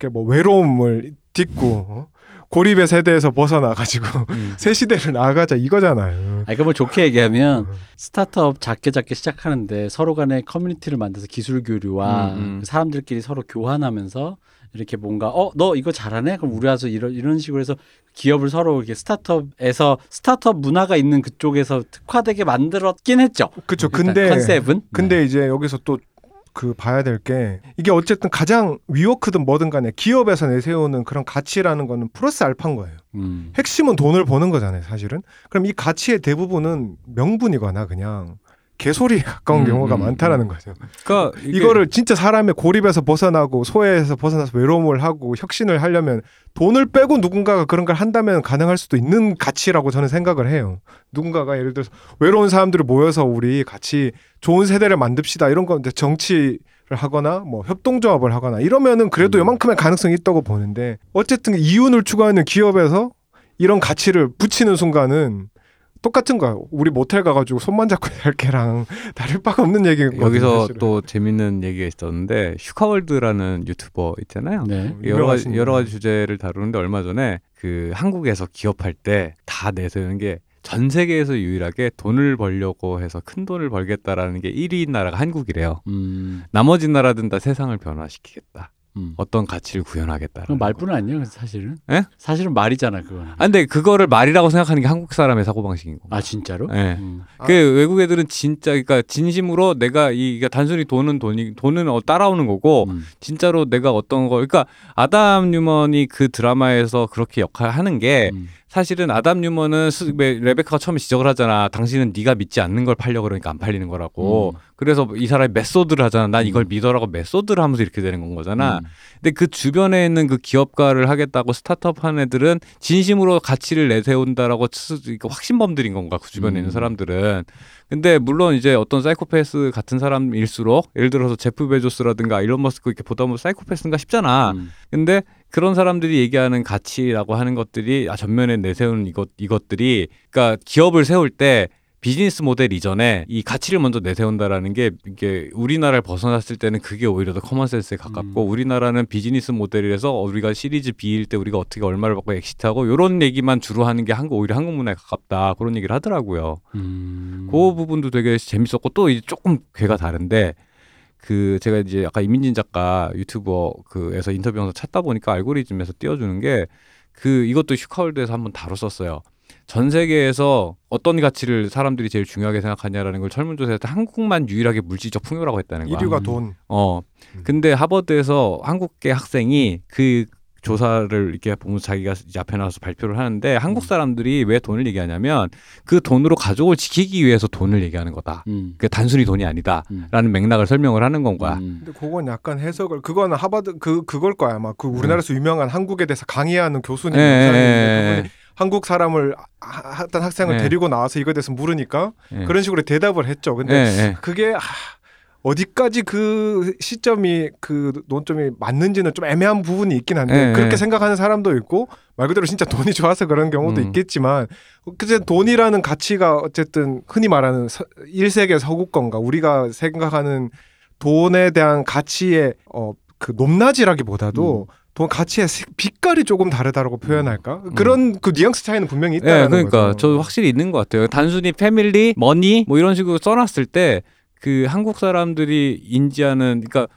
이렇게 뭐 외로움을 딛고 어? 고립의 세대에서 벗어나 가지고 음. 새 시대를 나아가자 이거잖아요. 아, 그러니까 뭐 좋게 얘기하면 스타트업 작게 작게 시작하는데 서로 간에 커뮤니티를 만들어서 기술 교류와 음, 음. 그 사람들끼리 서로 교환하면서 이렇게 뭔가 어 너 이거 잘하네 그럼 우리 와서 이런 이런 식으로 해서 기업을 서로 이렇게 스타트업에서 스타트업 문화가 있는 그쪽에서 특화되게 만들었긴 했죠. 그렇죠. 근데 컨셉은 근데 이제 여기서 또 그 봐야 될 게 이게 어쨌든 가장 위워크든 뭐든 간에 기업에서 내세우는 그런 가치라는 거는 플러스 알파인 거예요. 네. 음. 핵심은 돈을 버는 거잖아요, 사실은. 그럼 이 가치의 대부분은 명분이거나 그냥 개소리에 가까운 음, 경우가 음, 많다라는 거죠. 그러니까 이거를 진짜 사람의 고립에서 벗어나고 소외에서 벗어나서 외로움을 하고 혁신을 하려면 돈을 빼고 누군가가 그런 걸 한다면 가능할 수도 있는 가치라고 저는 생각을 해요. 누군가가 예를 들어서 외로운 사람들이 모여서 우리 같이 좋은 세대를 만듭시다 이런 건데 정치를 하거나 뭐 협동조합을 하거나 이러면은 그래도 음. 요만큼의 가능성이 있다고 보는데 어쨌든 이윤을 추구하는 기업에서 이런 가치를 붙이는 순간은 똑같은 거야. 우리 모텔 가가지고 손만 잡고 살게랑 다를 바가 없는 얘기거든요. 여기서 사실은. 또 재밌는 얘기가 있었는데 슈카월드라는 유튜버 있잖아요. 네. 여러 가지 여러 가지 분. 주제를 다루는데 얼마 전에 그 한국에서 기업할 때 다 내세우는 게 전 세계에서 유일하게 돈을 벌려고 해서 큰 돈을 벌겠다라는 게 1위인 나라가 한국이래요. 음. 나머지 나라들은 다 세상을 변화시키겠다. 음. 어떤 가치를 구현하겠다. 그건 말뿐 아니에요, 사실은. 예? 사실은 말이잖아, 그거는. 아, 근데 그거를 말이라고 생각하는 게 한국 사람의 사고 방식인 거. 아 진짜로? 예. 음. 그 외국 애들은 진짜 그러니까 진심으로 내가 이 그러니까 단순히 돈은 돈이 돈은 어, 따라오는 거고 음. 진짜로 내가 어떤 거 그러니까 아담 뉴먼이 그 드라마에서 그렇게 역할을 하는 게 음. 사실은 아담 뉴먼은 스, 왜 레베카가 처음에 지적을 하잖아. 당신은 네가 믿지 않는 걸 팔려 그러니까 안 팔리는 거라고. 음. 그래서 이 사람이 method를 하잖아. 난 이걸 음. 믿어라고 method를 하면서 이렇게 되는 건 거잖아. 음. 근데 그 주변에 있는 그 기업가를 하겠다고 스타트업 하는 애들은 진심으로 가치를 내세운다라고 확신범들인 건가 그 주변에 음. 있는 사람들은. 근데 물론 이제 어떤 사이코패스 같은 사람일수록 예를 들어서 제프 베조스라든가 일론 머스크 이렇게 보다 보면 사이코패스인가 싶잖아. 음. 근데 그런 사람들이 얘기하는 가치라고 하는 것들이 아, 전면에 내세우는 이것 이것들이 그러니까 기업을 세울 때 비즈니스 모델 이전에 이 가치를 먼저 내세운다라는 게 이게 우리나라를 벗어났을 때는 그게 오히려 더 common sense에 가깝고 음. 우리나라는 비즈니스 모델이라서 우리가 시리즈 B일 때 우리가 어떻게 얼마를 받고 exit하고 요런 얘기만 주로 하는 게 한국 오히려 한국 문화에 가깝다 그런 얘기를 하더라고요. 음. 그 부분도 되게 재밌었고 또 이제 조금 괴가 다른데 그 제가 이제 아까 이민진 작가 유튜버 그에서 인터뷰 영상 찾다 보니까 알고리즘에서 띄워주는 게 그 이것도 슈카월드에서 한번 다뤘었어요. 전 세계에서 어떤 가치를 사람들이 제일 중요하게 생각하냐라는 걸 설문조사할 때 한국만 유일하게 물질적 풍요라고 했다는 거야. 1위가 음. 돈. 어. 음. 근데 하버드에서 한국계 학생이 그 조사를 이렇게 보면서 자기가 이제 앞에 나와서 발표를 하는데 한국 음. 사람들이 왜 돈을 얘기하냐면 그 돈으로 가족을 지키기 위해서 돈을 얘기하는 거다. 음. 그 단순히 돈이 아니다라는 음. 맥락을 설명을 하는 건 거야. 음. 근데 그건 약간 해석을 그건 하버드 그 그걸 거야 아마 그 음. 우리나라에서 유명한 한국에 대해서 강의하는 교수님 예, 영상인데 예, 그분이 한국 사람을 하- 했던 학생을 예. 데리고 나와서 이거에 대해서 물으니까 예. 그런 식으로 대답을 했죠. 근데 예, 예. 그게 아, 어디까지 그 시점이 그 논점이 맞는지는 좀 애매한 부분이 있긴 한데 예, 그렇게 예. 생각하는 사람도 있고 말 그대로 진짜 돈이 좋아서 그런 경우도 음. 있겠지만 그제 돈이라는 가치가 어쨌든 흔히 말하는 서, 1세계 서구권과 우리가 생각하는 돈에 대한 가치의 어 그 높낮이라기보다도 돈 가치의 색- 빛깔이 조금 다르다라고 표현할까 그런 그 뉘앙스 차이는 분명히 음. 예, 있다는 그러니까 거죠. 저 확실히 있는 것 같아요. 단순히 패밀리, 머니 뭐 이런 식으로 써놨을 때 그 한국 사람들이 인지하는 그러니까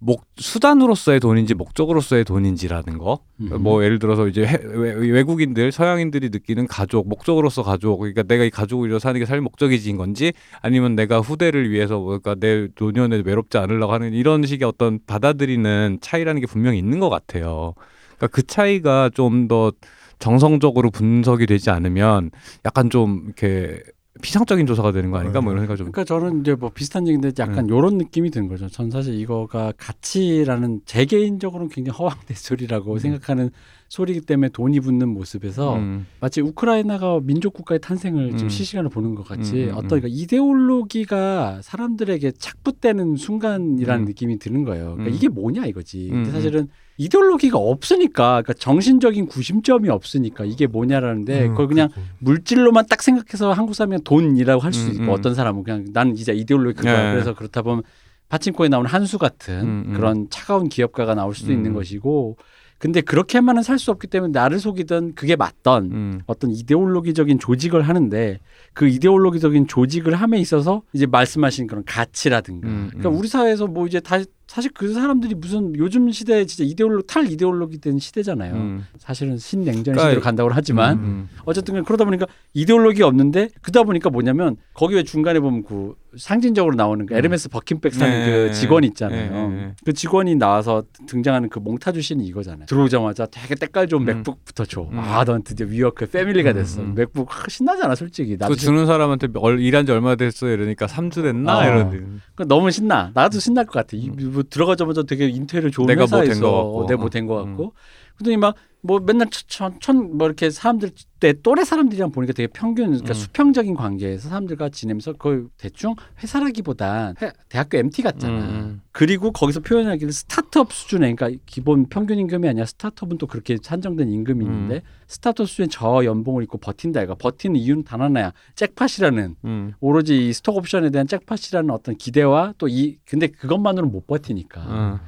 목 수단으로서의 돈인지 목적으로서의 돈인지라는 거. 음. 뭐 예를 들어서 이제 해- 외, 외국인들 서양인들이 느끼는 가족 목적으로서 가족 그러니까 내가 이 가족을 이뤄 사는 게 삶의 목적이지인 건지 아니면 내가 후대를 위해서 뭐 그러니까 내 노년에 외롭지 않으려고 하는 이런 식의 어떤 받아들이는 차이라는 게 분명히 있는 것 같아요. 그러니까 그 차이가 좀 더 정성적으로 분석이 되지 않으면 약간 좀 이렇게 피상적인 조사가 되는 거 아닌가 뭐 이런 생각 좀 그러니까 저는 이제 뭐 비슷한 얘기인데 약간 요런 느낌이 드는 거죠. 전 사실 이거가 가치라는 제 개인적으로는 굉장히 허황된 소리라고 음. 생각하는 소리이기 때문에 돈이 붙는 모습에서 음, 마치 우크라이나가 민족 국가의 탄생을 지금 음. 실시간으로 보는 것 같이 음, 음, 어떤 그러니까 이데올로기가 사람들에게 착붙되는 순간이라는 음. 느낌이 드는 거예요. 그러니까 음. 이게 뭐냐 이거지. 근데 음, 사실은 이데올로기가 없으니까 그러니까 정신적인 구심점이 없으니까 이게 뭐냐라는데 음, 그걸 그냥 그렇군. 물질로만 딱 생각해서 한국 사람이 돈이라고 할수 음, 있고 음. 어떤 사람은 그냥 나는 이제 이데올로기 그거야. 네. 그래서 그렇다 보면 파친코에 나오는 한수 같은 음, 음. 그런 차가운 기업가가 나올 수도 있는 음. 것이고 근데 그렇게만은 살 수 없기 때문에 나를 속이던 그게 맞던 음, 어떤 이데올로기적인 조직을 하는데 그 이데올로기적인 조직을 함에 있어서 이제 말씀하신 그런 가치라든가 음, 그러니까 음. 우리 사회에서 뭐 이제 다 사실 그 사람들이 무슨 요즘 시대에 진짜 이데올로 탈 이데올로기 된 시대잖아요. 음, 사실은 신냉전 그러니까 시대로 간다고 하지만 음, 어쨌든 간에 그러다 보니까 이데올로기가 없는데 그러다 보니까 뭐냐면 거기 왜 중간에 보면 그 상징적으로 나오는 그 에르메스 버킨백 사는 네, 그 직원 있잖아요. 네, 네, 네. 그 직원이 나와서 등장하는 그 몽타주 씬이 이거잖아요. 들어오자마자 되게 때깔 좋은 음. 맥북부터 줘. 음. 아, 넌 드디어 위워크 family가 됐어. 음. 맥북 아, 신나잖아, 솔직히. 나도 그 주는 사람한테 얼, 일한 지 얼마 됐어 이러니까 3주 됐나 어. 이런 그 너무 신나. 나도 신날 것 같아. 이, 뭐 들어가자마자 되게 인테리어 좋은 음. 내가 뭐 회사에서 된것 같고. 내가 뭐 된 것 같고. 그러더니 막 뭐 맨날 천천뭐 이렇게 사람들 내 또래 사람들이랑 보니까 되게 평균 그러니까 음. 수평적인 관계에서 사람들과 지내면서 거의 대충 회사라기보단 회- 대학교 MT 같잖아. 음, 그리고 거기서 표현하기를 스타트업 수준에 그러니까 기본 평균 임금이 아니라 스타트업은 또 그렇게 산정된 임금이 음. 있는데 스타트업 수준에 저 연봉을 입고 버틴다 이거 버티는 이유는 단 하나야 잭팟이라는 음, 오로지 이 스톡 옵션에 대한 잭팟이라는 어떤 기대와 또 이 근데 그것만으로는 못 버티니까 음.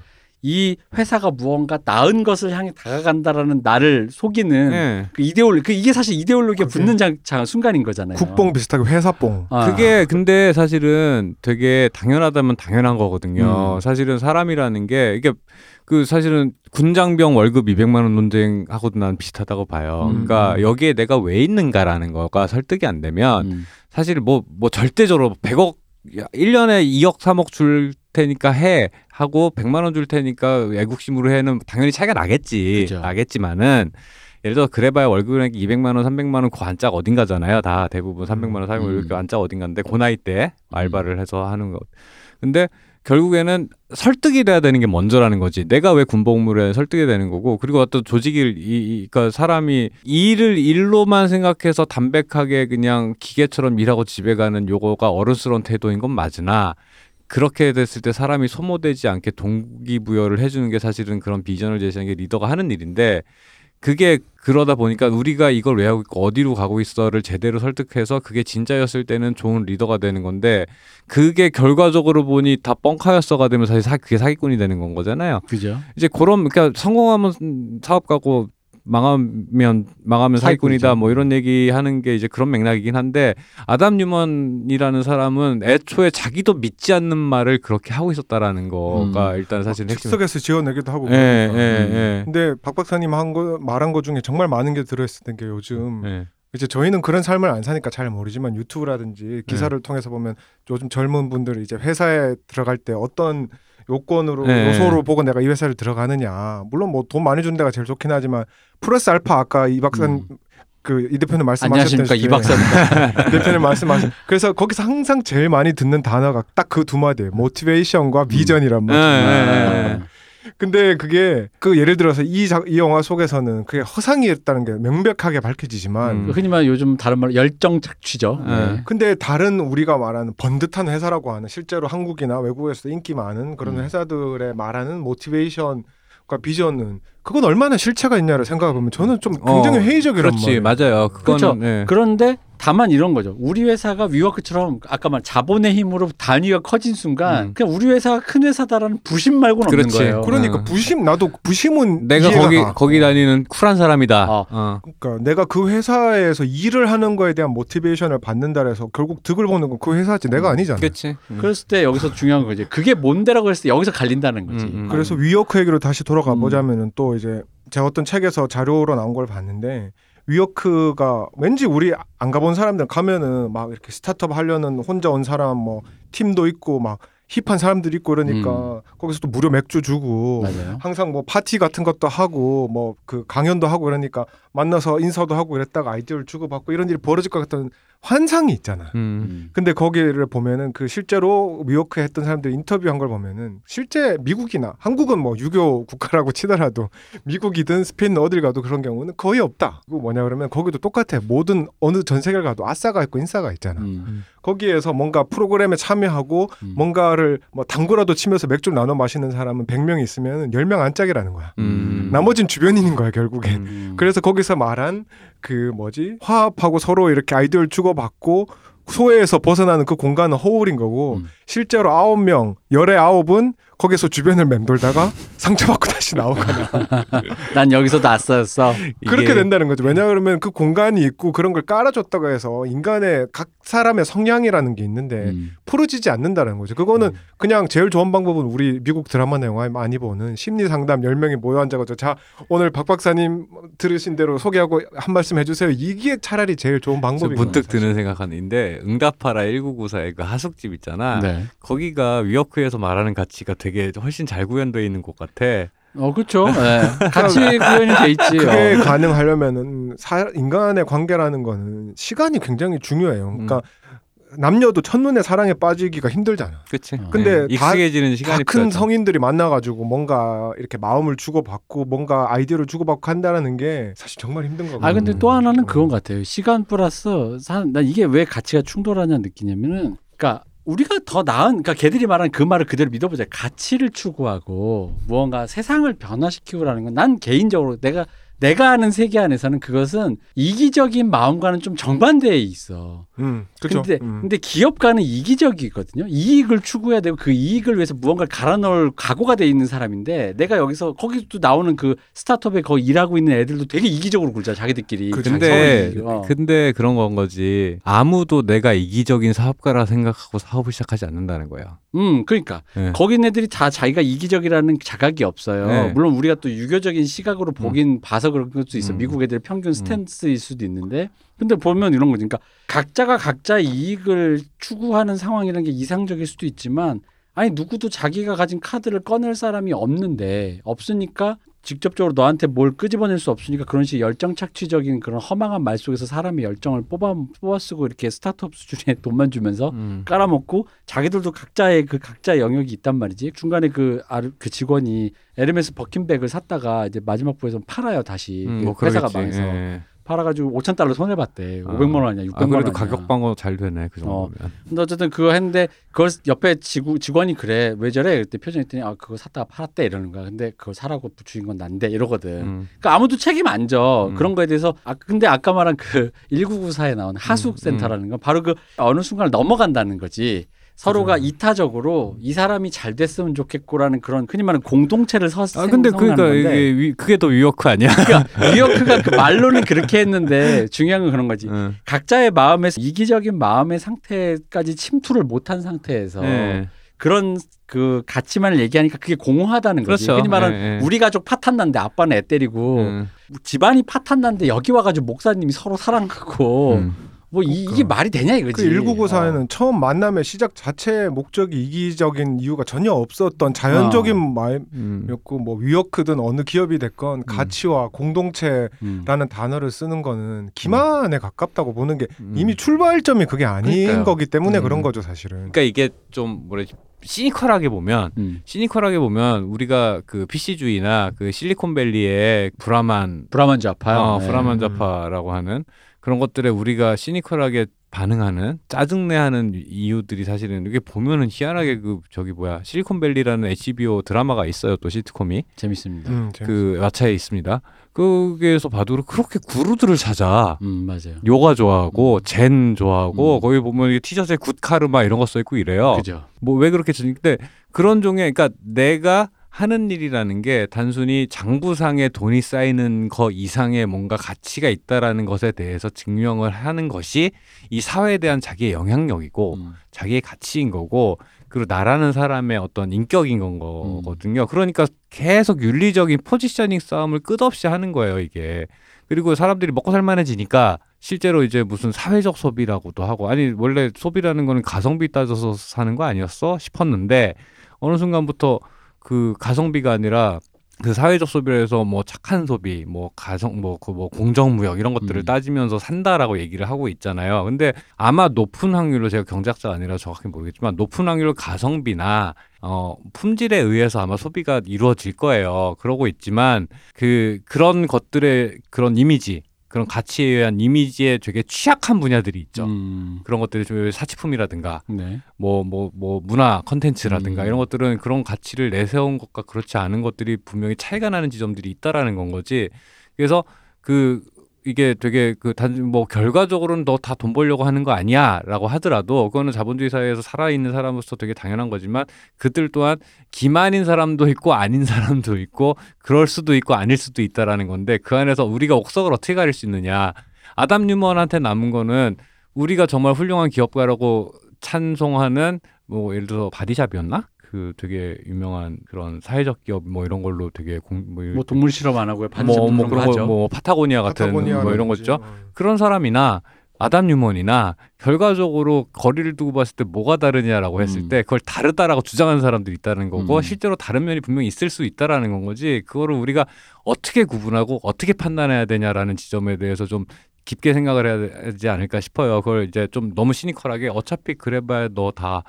이 회사가 무언가 나은 것을 향해 다가간다라는 나를 속이는 네. 그 이데올로 그 이게 사실 이데올로기가 그게 붙는 장, 장 순간인 거잖아요. 국뽕 비슷하게 회사뽕. 아. 그게 근데 사실은 되게 당연하다면 당연한 거거든요. 음. 사실은 사람이라는 게 이게 그 사실은 군장병 월급 200만 원 논쟁하고도 난 비슷하다고 봐요. 음. 그러니까 여기에 내가 왜 있는가라는 거가 설득이 안 되면 음. 사실 뭐뭐 절대적으로 100억 1년에 2억 3억 줄 테니까 해 하고 100만 원 줄 테니까 애국심으로 해는 당연히 차이가 나겠지. 그죠. 나겠지만은 예를 들어 그래봐야 월급이 200만 원, 300만 원 그 안짝 어딘가잖아요. 다 대부분 300만 원, 400만 원 음. 이렇게 안짝 어딘가인데 그 나이 때 알바를 해서 하는 거. 근데 결국에는 설득이 돼야 되는 게 먼저라는 거지. 내가 왜 군복무를 설득이 되는 거고, 그리고 어떤 조직을 이, 이 그러니까 사람이 일을 일로만 생각해서 담백하게 그냥 기계처럼 일하고 집에 가는 요거가 어른스러운 태도인 건 맞으나 그렇게 됐을 때 사람이 소모되지 않게 동기부여를 해주는 게 사실은 그런 비전을 제시하는 게 리더가 하는 일인데 그게 그러다 보니까 우리가 이걸 왜 하고 있고 어디로 가고 있어를 제대로 설득해서 그게 진짜였을 때는 좋은 리더가 되는 건데 그게 결과적으로 보니 다 뻥카였어가 되면 사실 사, 그게 사기꾼이 되는 건 거잖아요. 그죠? 이제 그런 그러니까 성공하면 사업가고 망하면 망하면 사기꾼이다 사기꾼이죠. 뭐 이런 얘기 하는 게 이제 그런 맥락이긴 한데 아담 뉴먼이라는 사람은 애초에 자기도 믿지 않는 말을 그렇게 하고 있었다라는 거가 일단 사실 핵심. 즉석에서 지어내기도 하고 예, 그러니까. 예, 예. 근데 박 박사님 한 거 말한 거 중에 정말 많은 게 들어있었던 게 요즘 예. 이제 저희는 그런 삶을 안 사니까 잘 모르지만 유튜브라든지 기사를 네. 통해서 보면 요즘 젊은 분들이 이제 회사에 들어갈 때 어떤 요건으로 네. 요소로 보고 내가 이 회사를 들어가느냐 물론 뭐 돈 많이 준 데가 제일 좋긴 하지만 플러스 알파 아까 이 박사님 음. 그이 대표님 말씀하셨듯이 이 박사입니다. 이 대표님 말씀하신 그래서 거기서 항상 제일 많이 듣는 단어가 딱 그 두 마디예요 모티베이션과 비전이란 예, 말이에요 예, 예. 근데 그게 그 예를 들어서 이, 작, 이 영화 속에서는 그게 허상이었다는 게 명백하게 밝혀지지만 음. 흔히 말 요즘 다른 말로 열정 착취죠. 네. 네. 근데 다른 우리가 말하는 번듯한 회사라고 하는 실제로 한국이나 외국에서도 인기 많은 그런 음. 회사들의 말하는 모티베이션 과 비전은 그건 얼마나 실체가 있냐를 생각해 보면 저는 좀 어, 굉장히 회의적이란 그렇지 말이에요. 맞아요. 그렇죠. 예. 그런데 다만 이런 거죠. 우리 회사가 위워크처럼 아까 말 자본의 힘으로 단위가 커진 순간 음. 그냥 우리 회사가 큰 회사다라는 부심 말고는 없는 그렇지. 거예요. 그러니까 어. 부심 나도 부심은 내가 거기 가. 거기 다니는 쿨한 사람이다. 어. 어. 그러니까 내가 그 회사에서 일을 하는 거에 대한 모티베이션을 받는다 해서 결국 득을 보는 건 그 회사지 내가 아니잖아. 그렇지. 음. 그랬을 때 여기서 중요한 거지. 그게 뭔데라고 했을 때 여기서 갈린다는 거지. 음, 음. 그래서 위워크 얘기로 다시 돌아가 음. 보자면은 또 이제 제가 어떤 책에서 자료로 나온 걸 봤는데 위워크가 왠지 우리 안 가본 사람들 가면은 막 이렇게 스타트업 하려는 혼자 온 사람 뭐 팀도 있고 막 힙한 사람들이 있고 이러니까 거기서 또 무료 맥주 주고 맞아요. 항상 뭐 파티 같은 것도 하고 뭐 그 강연도 하고 그러니까 만나서 인사도 하고 이랬다가 아이디어를 주고받고 이런 일이 벌어질 것 같은 환상이 있잖아. 음. 음. 근데 거기를 보면은 그 실제로 위워크 했던 사람들 인터뷰한 걸 보면은 실제 미국이나 한국은 뭐 유교 국가라고 치더라도 미국이든 스페인 어딜 가도 그런 경우는 거의 없다. 그거 뭐냐 그러면 거기도 똑같아. 모든 어느 전 세계를 가도 아싸가 있고 인싸가 있잖아. 음. 거기에서 뭔가 프로그램에 참여하고 음. 뭔가를 뭐 당구라도 치면서 맥주 나눠 마시는 사람은 100명 있으면 10명 안짝이라는 거야. 음. 나머진 주변인인 거야, 결국엔. 음. 음. 그래서 거기 서 말한 그 뭐지 화합하고 서로 이렇게 아이디어를 주고받고 소외에서 벗어나는 그 공간은 허울인 거고 음. 실제로 아홉 명 열의 아홉은 거기서 주변을 맴돌다가 상처받고 다시 나오거나 난 여기서 낯섰어. 그렇게 된다는 거죠. 왜냐 그러면 그 공간이 있고 그런 걸 깔아줬다고 해서 인간의 각 사람의 성향이라는 게 있는데 음. 풀어지지 않는다는 거죠. 그거는 그냥 제일 좋은 방법은 우리 미국 드라마나 영화에 많이 보는 심리 상담 10명이 모여 앉아가지고 자 오늘 박 박사님 들으신 대로 소개하고 한 말씀 해주세요. 이게 차라리 제일 좋은 저 방법인 문득 거예요. 드는 생각하는데 응답하라 1994의 그 하숙집 있잖아. 네. 거기가 위워크에서 말하는 가치가 되게 훨씬 잘 구현되어 있는 곳 같아. 어 그렇죠. 네. 같이 구현이 돼 있지. 그게 어. 가능하려면은 사, 인간의 관계라는 거는 시간이 굉장히 중요해요. 그러니까 남녀도 첫눈에 사랑에 빠지기가 힘들잖아. 그치? 어. 근데 네, 다- 익숙해지는 시간이 다 큰. 성인들이 만나가지고 뭔가 이렇게 마음을 주고받고 뭔가 아이디어를 주고받고 한다는 게 사실 정말 힘든 거거든요. 아 근데 또 음. 하나는 그건 같아요. 시간 플러스 사- 난 이게 왜 가치가 충돌하냐 느끼냐면은 그러니까 우리가 더 나은 그러니까 걔들이 말한 그 말을 그대로 믿어보자. 가치를 추구하고 무언가 세상을 변화시키고라는 건 난 개인적으로 내가 내가 아는 세계 안에서는 그것은 이기적인 마음과는 좀 정반대에 있어. 음, 그렇죠. 근데 음. 근데 기업가는 이기적이거든요. 이익을 추구해야 되고 그 이익을 위해서 무언가를 갈아 넣을 각오가 돼 있는 사람인데 내가 여기서 거기서 나오는 그 스타트업에 거기 일하고 있는 애들도 되게 이기적으로 굴잖아 자기들끼리. 그 근데 이기고. 근데 그런 건 거지. 아무도 내가 이기적인 사업가라 생각하고 사업을 시작하지 않는다는 거야. 음, 그러니까 네. 거기 애들이 다 자기가 이기적이라는 자각이 없어요. 네. 물론 우리가 또 유교적인 시각으로 보긴 봐서 그런 것도 있어. 음. 미국 애들 평균 스탠스일 수도 있는데, 근데 보면 이런 거지. 그러니까 각자가 각자의 이익을 추구하는 상황이라는 게 이상적일 수도 있지만, 아니 누구도 자기가 가진 카드를 꺼낼 사람이 없는데 없으니까 직접적으로 너한테 뭘 끄집어낼 수 없으니까 그런 식의 열정 착취적인 그런 허망한 말 속에서 사람의 열정을 뽑아 뽑아 쓰고 이렇게 스타트업 수준의 돈만 주면서 음. 깔아먹고 자기들도 각자의 그 각자 의 영역이 있단 말이지. 중간에 그, 아르, 그 직원이 에르메스 버킨백을 샀다가 이제 마지막 부에서 팔아요 다시 음, 그뭐 회사가 그러겠지. 망해서 예. 팔아가지고 5천 달러 손해 봤대. 아. 500만 원 아니야, 600만 아, 원 그래도 아니야. 가격 방어 잘 되네 그 어. 정도면. 근데 어쨌든 그거 했는데 그걸 옆에 지구, 직원이 그래 왜 저래? 그때 표정이 했더니 아 그거 샀다가 팔았대 이러는 거야. 근데 그거 사라고 주인 건 난데 이러거든. 음. 그러니까 아무도 책임 안 져. 음. 그런 거에 대해서 아 근데 아까 말한 그 1994에 나온 하숙 센터라는 건 바로 그 어느 순간 넘어간다는 거지. 서로가 그죠. 이타적으로 이 사람이 잘 됐으면 좋겠고라는 그런 흔히 말하는 공동체를 서아 근데 그러니까 이게 위, 그게 더 위워크 아니야? 그러니까 뉴요크가 그 말로는 그렇게 했는데 중요한 건 그런 거지. 응. 각자의 마음에서 이기적인 마음의 상태까지 침투를 못한 상태에서 예. 그런 그 가치만을 얘기하니까 그게 공허하다는 거지. 그렇죠. 흔히 말하는 예, 예. 우리 가족 파탄 났는데 아빠는 애 때리고 음. 집안이 파탄 났는데 여기 와가지고 목사님이 서로 사랑하고 음. 뭐 이, 그러니까. 게 말이 되냐 이거지. 그 1994에는 처음 만남의 시작 자체의 목적이 이기적인 이유가 전혀 없었던 자연적인 음. 마음이었고 뭐 위워크든 어느 기업이 됐건 가치와 공동체라는 음. 단어를 쓰는 거는 기만에 가깝다고 보는 게 음. 이미 출발점이 그게 아닌 그러니까요. 거기 때문에 음. 그런 거죠 사실은. 그러니까 이게 좀 뭐라지 시니컬하게 보면 음. 시니컬하게 보면 우리가 그 PC주의나 그 실리콘밸리의 불화만 브라만 좌파요. 어, 네. 브라만 좌파라고 하는 그런 것들에 우리가 시니컬하게 반응하는 짜증내하는 이유들이 사실은 이게 보면은 희한하게 그 저기 뭐야 실리콘밸리라는 HBO 드라마가 있어요 또 시트콤이 재밌습니다. 음, 재밌- 그 왓챠에 있습니다. 거기에서 봐도 그렇게 구루들을 찾아 음 맞아요. 요가 좋아하고 Zen 좋아하고 음. 거기 보면 이게 티셔츠에 good karma 이런 거 써 있고 이래요. 그죠. 뭐 왜 그렇게 쓰니? 근데 그런 종의 그러니까 내가 하는 일이라는 게 단순히 장부상에 돈이 쌓이는 거 이상의 뭔가 가치가 있다라는 것에 대해서 증명을 하는 것이 이 사회에 대한 자기의 영향력이고 음. 자기의 가치인 거고 그리고 나라는 사람의 어떤 인격인 건 거거든요. 그러니까 계속 윤리적인 포지셔닝 싸움을 끝없이 하는 거예요, 이게. 그리고 사람들이 먹고 살만해지니까 실제로 이제 무슨 사회적 소비라고도 하고 아니 원래 소비라는 거는 가성비 따져서 사는 거 아니었어 싶었는데 어느 순간부터 그 가성비가 아니라 그 사회적 소비에서 뭐 착한 소비, 뭐 가성, 뭐 그 뭐 공정무역 이런 것들을 음. 따지면서 산다라고 얘기를 하고 있잖아요. 근데 아마 높은 확률로 제가 경제학자가 아니라 정확히 모르겠지만 높은 확률로 가성비나 어 품질에 의해서 아마 소비가 이루어질 거예요. 그러고 있지만 그 그런 것들의 그런 이미지, 그런 가치에 의한 이미지에 되게 취약한 분야들이 있죠. 음. 그런 것들이 좀 사치품이라든가 네. 뭐뭐뭐 문화 컨텐츠라든가 음. 이런 것들은 그런 가치를 내세운 것과 그렇지 않은 것들이 분명히 차이가 나는 지점들이 있다라는 건 거지. 그래서 그 이게 되게 그 단지 뭐 결과적으로는 너 다 돈 벌려고 하는 거 아니야라고 하더라도 그거는 자본주의 사회에서 살아 있는 사람으로서 되게 당연한 거지만 그들 또한 기만인 사람도 있고 아닌 사람도 있고 그럴 수도 있고 아닐 수도 있다라는 건데 그 안에서 우리가 옥석을 어떻게 가릴 수 있느냐 아담 뉴먼한테 남은 거는 우리가 정말 훌륭한 기업가라고 찬송하는 뭐 예를 들어 바디샵이었나? 그 되게 유명한 그런 사회적 기업 뭐 이런 걸로 되게 공, 뭐, 뭐 동물 실험 안 하고요. 뭐, 뭐 그런 거, 뭐 파타고니아 같은 뭐 이런 거 있죠. 어. 그런 사람이나 아담 뉴먼이나 결과적으로 거리를 두고 봤을 때 뭐가 다르냐라고 했을 음. 때 그걸 다르다라고 주장하는 사람들이 있다는 거고 음. 실제로 다른 면이 분명히 있을 수 있다라는 건 거지 그거를 우리가 어떻게 구분하고 어떻게 판단해야 되냐라는 지점에 대해서 좀 깊게 생각을 해야 되지 않을까 싶어요. 그걸 이제 좀 너무 시니컬하게 어차피 그래봐야 너 다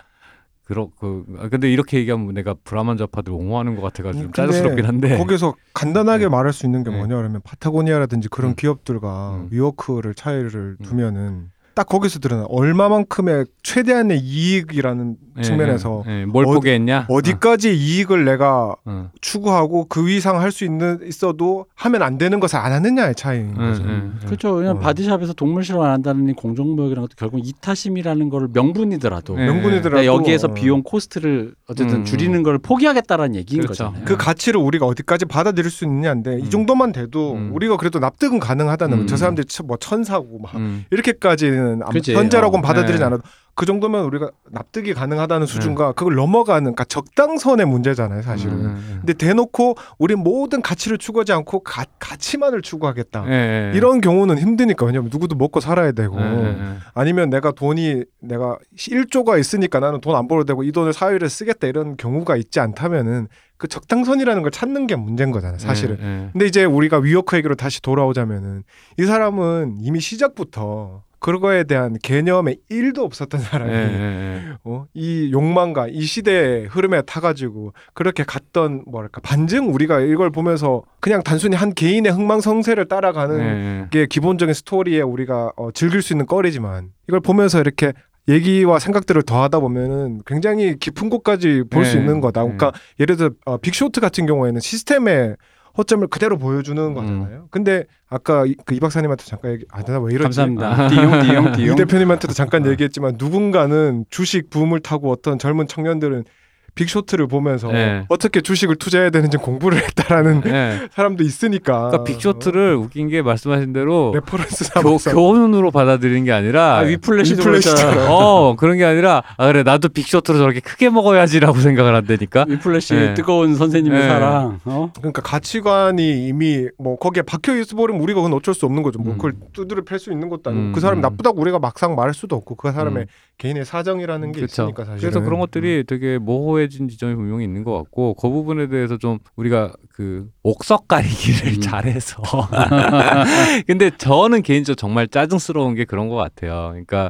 그러 그 아, 근데 이렇게 얘기하면 내가 브라만 좌파들 옹호하는 것 같아가지고 좀 음, 근데 짜증스럽긴 한데 거기서 간단하게 네. 말할 수 있는 게 네. 뭐냐 그러면 파타고니아라든지 그런 음. 기업들과 음. 위워크를 차이를 음. 두면은 딱 거기서 드러나 얼마만큼의 최대한의 이익이라는 예, 측면에서 예, 예. 뭘 어디- 포기했냐? 어디까지 이익을 내가 어, 어. 추구하고 그 이상 할 수 있는 있어도 하면 안 되는 것을 안 하느냐의 차이인 응, 거죠. 응, 응. 그렇죠. 그냥 어. 바디샵에서 동물 실험 안 한다는 이 공정무역이라는 것도 결국 이타심이라는 거를 명분이더라도 네. 명분이더라도 그러니까 여기에서 어. 비용 코스트를 어쨌든 음. 줄이는 걸 포기하겠다라는 얘기인 그렇죠. 거잖아요. 그 가치를 우리가 어디까지 받아들일 수 있느냐인데 음. 이 정도만 돼도 음. 우리가 그래도 납득은 가능하다는 음. 거죠. 저 사람들이 천- 뭐 천사고 막 음. 이렇게까지 는 받아들이는 아마 그치. 현재라고는 어. 받아들이지 네. 않아도 그 정도면 우리가 납득이 가능하다는 수준과 그걸 넘어가는 그러니까 적당선의 문제잖아요 사실은 음. 근데 대놓고 우리 모든 가치를 추구하지 않고 가, 가치만을 추구하겠다 예, 예. 이런 경우는 힘드니까 왜냐면 누구도 먹고 살아야 되고. 아니면 내가 돈이 내가 1조가 있으니까 나는 돈 안 벌어도 되고 이 돈을 사회를 쓰겠다 이런 경우가 있지 않다면은 그 적당선이라는 걸 찾는 게 문제인 거잖아요 사실은. 근데 이제 우리가 위워크 얘기로 다시 돌아오자면은 이 사람은 이미 시작부터 그거에 대한 개념에 1도 없었던 사람이 예, 예, 어? 이 욕망과 이 시대의 흐름에 타가지고 그렇게 갔던 뭐랄까 반증 우리가 이걸 보면서 그냥 단순히 한 개인의 흥망성쇠를 예. 따라가는 예, 예. 게 기본적인 스토리에 우리가 어, 즐길 수 있는 거리지만 이걸 보면서 이렇게 얘기와 생각들을 더하다 보면은 굉장히 깊은 곳까지 볼수 네, 있는 거다. 네. 그러니까 예를 들어 어, 빅쇼트 같은 경우에는 시스템의 허점을 그대로 보여주는 음. 거잖아요. 근데 아까 이, 그 이 박사님한테 잠깐 얘기, 아, 나왜 이러지? 감사합니다. 띠용 띠용 이 띠용. 대표님한테도 잠깐 얘기했지만 누군가는 주식 붐을 타고 어떤 젊은 청년들은 빅쇼트를 보면서 네. 어떻게 주식을 투자해야 되는지 공부를 했다라는 예. 사람도 있으니까. 그러니까 빅쇼트를 웃긴 게 말씀하신 대로 reference 교, 교훈으로 받아들이는 게 아니라 아. 그랬잖아. 어 그런 게 아니라 아 그래 나도 빅쇼트로 저렇게 크게 먹어야지라고 생각을 한다니까 위플래시의 네. 뜨거운 선생님의 네. 사랑. 어? 그러니까 가치관이 이미 뭐 거기에 박혀 있어 버리면 우리가 그건 어쩔 수 없는 거죠. 뭐 음. 그걸 두드려 팰 수 있는 것도 아니고 음, 그 사람이 음. 나쁘다고 우리가 막상 말할 수도 없고 그 사람의 음. 개인의 사정이라는 게 그렇죠. 있으니까 사실은. 그래서 그런 것들이 되게 모호해진 지점이 분명히 있는 것 같고 그 부분에 대해서 좀 우리가 그 옥석 가리기를 음. 잘해서 근데 저는 개인적으로 정말 짜증스러운 게 그런 것 같아요. 그러니까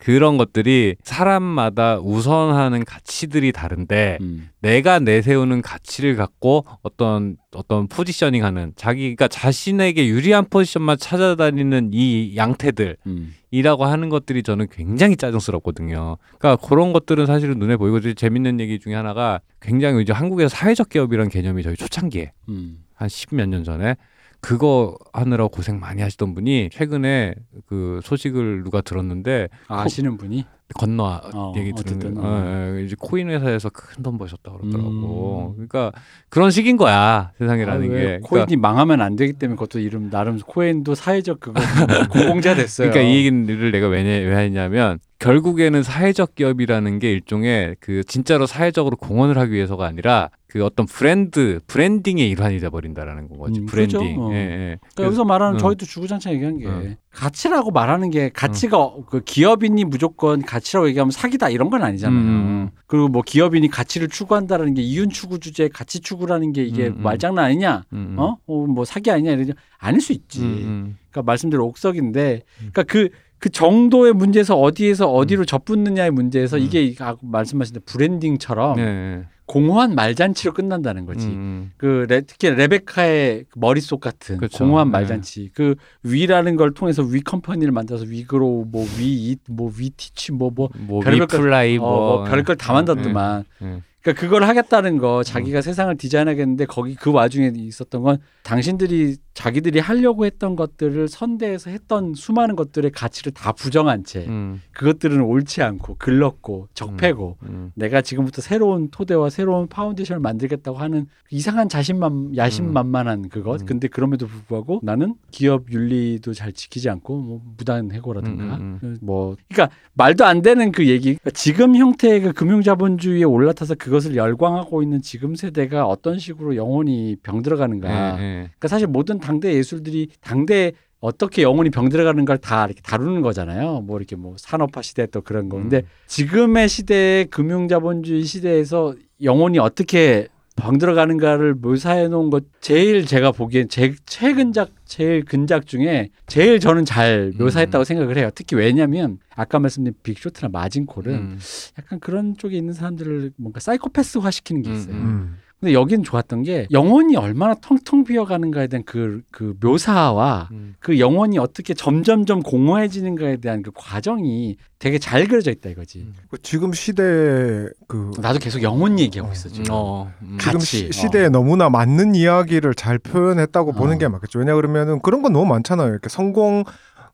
그런 것들이 사람마다 우선하는 가치들이 다른데 음. 내가 내세우는 가치를 갖고 어떤 어떤 포지셔닝 하는 자기가 자신에게 유리한 포지션만 찾아다니는 이 양태들 음. 이라고 하는 것들이 저는 굉장히 짜증스럽거든요. 그러니까 그런 것들은 사실은 눈에 보이고 재밌는 얘기 중에 하나가 굉장히 이제 한국에서 사회적 기업이라는 개념이 저희 초창기에 음. 한 십 몇 년 전에 그거 하느라 고생 많이 하시던 분이 최근에 그 소식을 누가 들었는데 아, 아시는 분이 건너 어, 얘기 들은 어. 어, 어, 이제 코인 회사에서 큰 돈 버셨다 그러더라고. 음. 그러니까 그런 식인 거야 세상이라는 아, 게. 왜 그러니까, 코인이 망하면 안 되기 때문에 그것도 이름 나름 코인도 사회적 그거 공공자 됐어요. 그러니까 이 얘기를 내가 왜, 왜 했냐면 결국에는 사회적 기업이라는 게 일종의 그 진짜로 사회적으로 공헌을 하기 위해서가 아니라 그 어떤 브랜드 branding의 일환이 돼 버린다라는 거지 음, 브랜딩. 그죠. 어. 예, 예. 그러니까 여기서 말하는 음. 저희도 주구장창 얘기한 게 음. 가치라고 말하는 게 가치가 그 기업인이 무조건 가치라고 얘기하면 사기다 이런 건 아니잖아요. 음. 그리고 뭐 기업인이 가치를 추구한다라는 게 이윤 추구 주제 가치 추구라는 게 이게 음, 음. 말장난 아니냐? 음, 음. 어? 어, 뭐 사기 아니냐 이러냐? 아닐 수 있지. 음, 음. 그러니까 말씀대로 옥석인데, 그러니까 그, 그 정도의 문제에서 어디에서 어디로 접붙느냐의 문제에서 음. 이게 아까 말씀하신 branding처럼 네, 네. 공허한 말잔치로 끝난다는 거지. 음, 그 레, 특히 레베카의 그 머릿속 같은 그쵸. 공허한 네. 말잔치. 그 We라는 걸 통해서 We Company를 만들어서 WeGrow 뭐 WeEat 뭐 WeTeach 뭐뭐 음. 뭐 것- WeFly 어, 뭐, 뭐 별걸 다 만들더만. 네, 네. 그러니까 그걸 하겠다는 거 자기가 음. 세상을 디자인하겠는데 거기 그 와중에 있었던 건 당신들이 자기들이 하려고 했던 것들을 선대해서 했던 수많은 것들의 가치를 다 부정한 채 음, 그것들은 옳지 않고 글렀고 적폐고 음. 내가 지금부터 새로운 토대와 새로운 foundation을 만들겠다고 하는 이상한 자신만 야심만만한 그것. 음. 근데 그럼에도 불구하고 나는 기업 윤리도 잘 지키지 않고 뭐 무단 해고라든가. 음, 뭐 그러니까 말도 안 되는 그 얘기. 그러니까 지금 형태의 그 금융자본주의에 올라타서 그 것을 열광하고 있는 지금 세대가 어떤 식으로 영혼이 병들어가는가 네, 네. 그러니까 사실 모든 당대 예술들이 당대 어떻게 영혼이 병들어가는 걸 다 이렇게 다루는 거잖아요. 뭐 이렇게 뭐 산업화 시대 또 그런 거. 근데 음. 지금의 시대의 금융자본주의 시대에서 영혼이 어떻게 병들어가는가를 묘사해 놓은 것 제일 제가 보기엔 제 최근작 제일 근작 중에 제일 저는 잘 묘사했다고 음. 생각을 해요. 특히 왜냐면 아까 말씀드린 빅쇼트나 마진콜은 음. 약간 그런 쪽에 있는 사람들을 뭔가 사이코패스화 시키는 게 있어요. 음, 음. 근데 여기는 좋았던 게 영혼이 얼마나 텅텅 비어가는가에 대한 그, 그 묘사와 음. 그 영혼이 어떻게 점점점 공허해지는가에 대한 그 과정이 되게 잘 그려져 있다 이거지. 그 지금 시대 그 나도 계속 영혼 얘기하고 있어 지금. 어, 음. 지금 같이, 시, 시대에 너무나 맞는 이야기를 잘 표현했다고 어. 보는 게 맞겠죠. 왜냐 그러면은 그런 건 너무 많잖아요. 이렇게 성공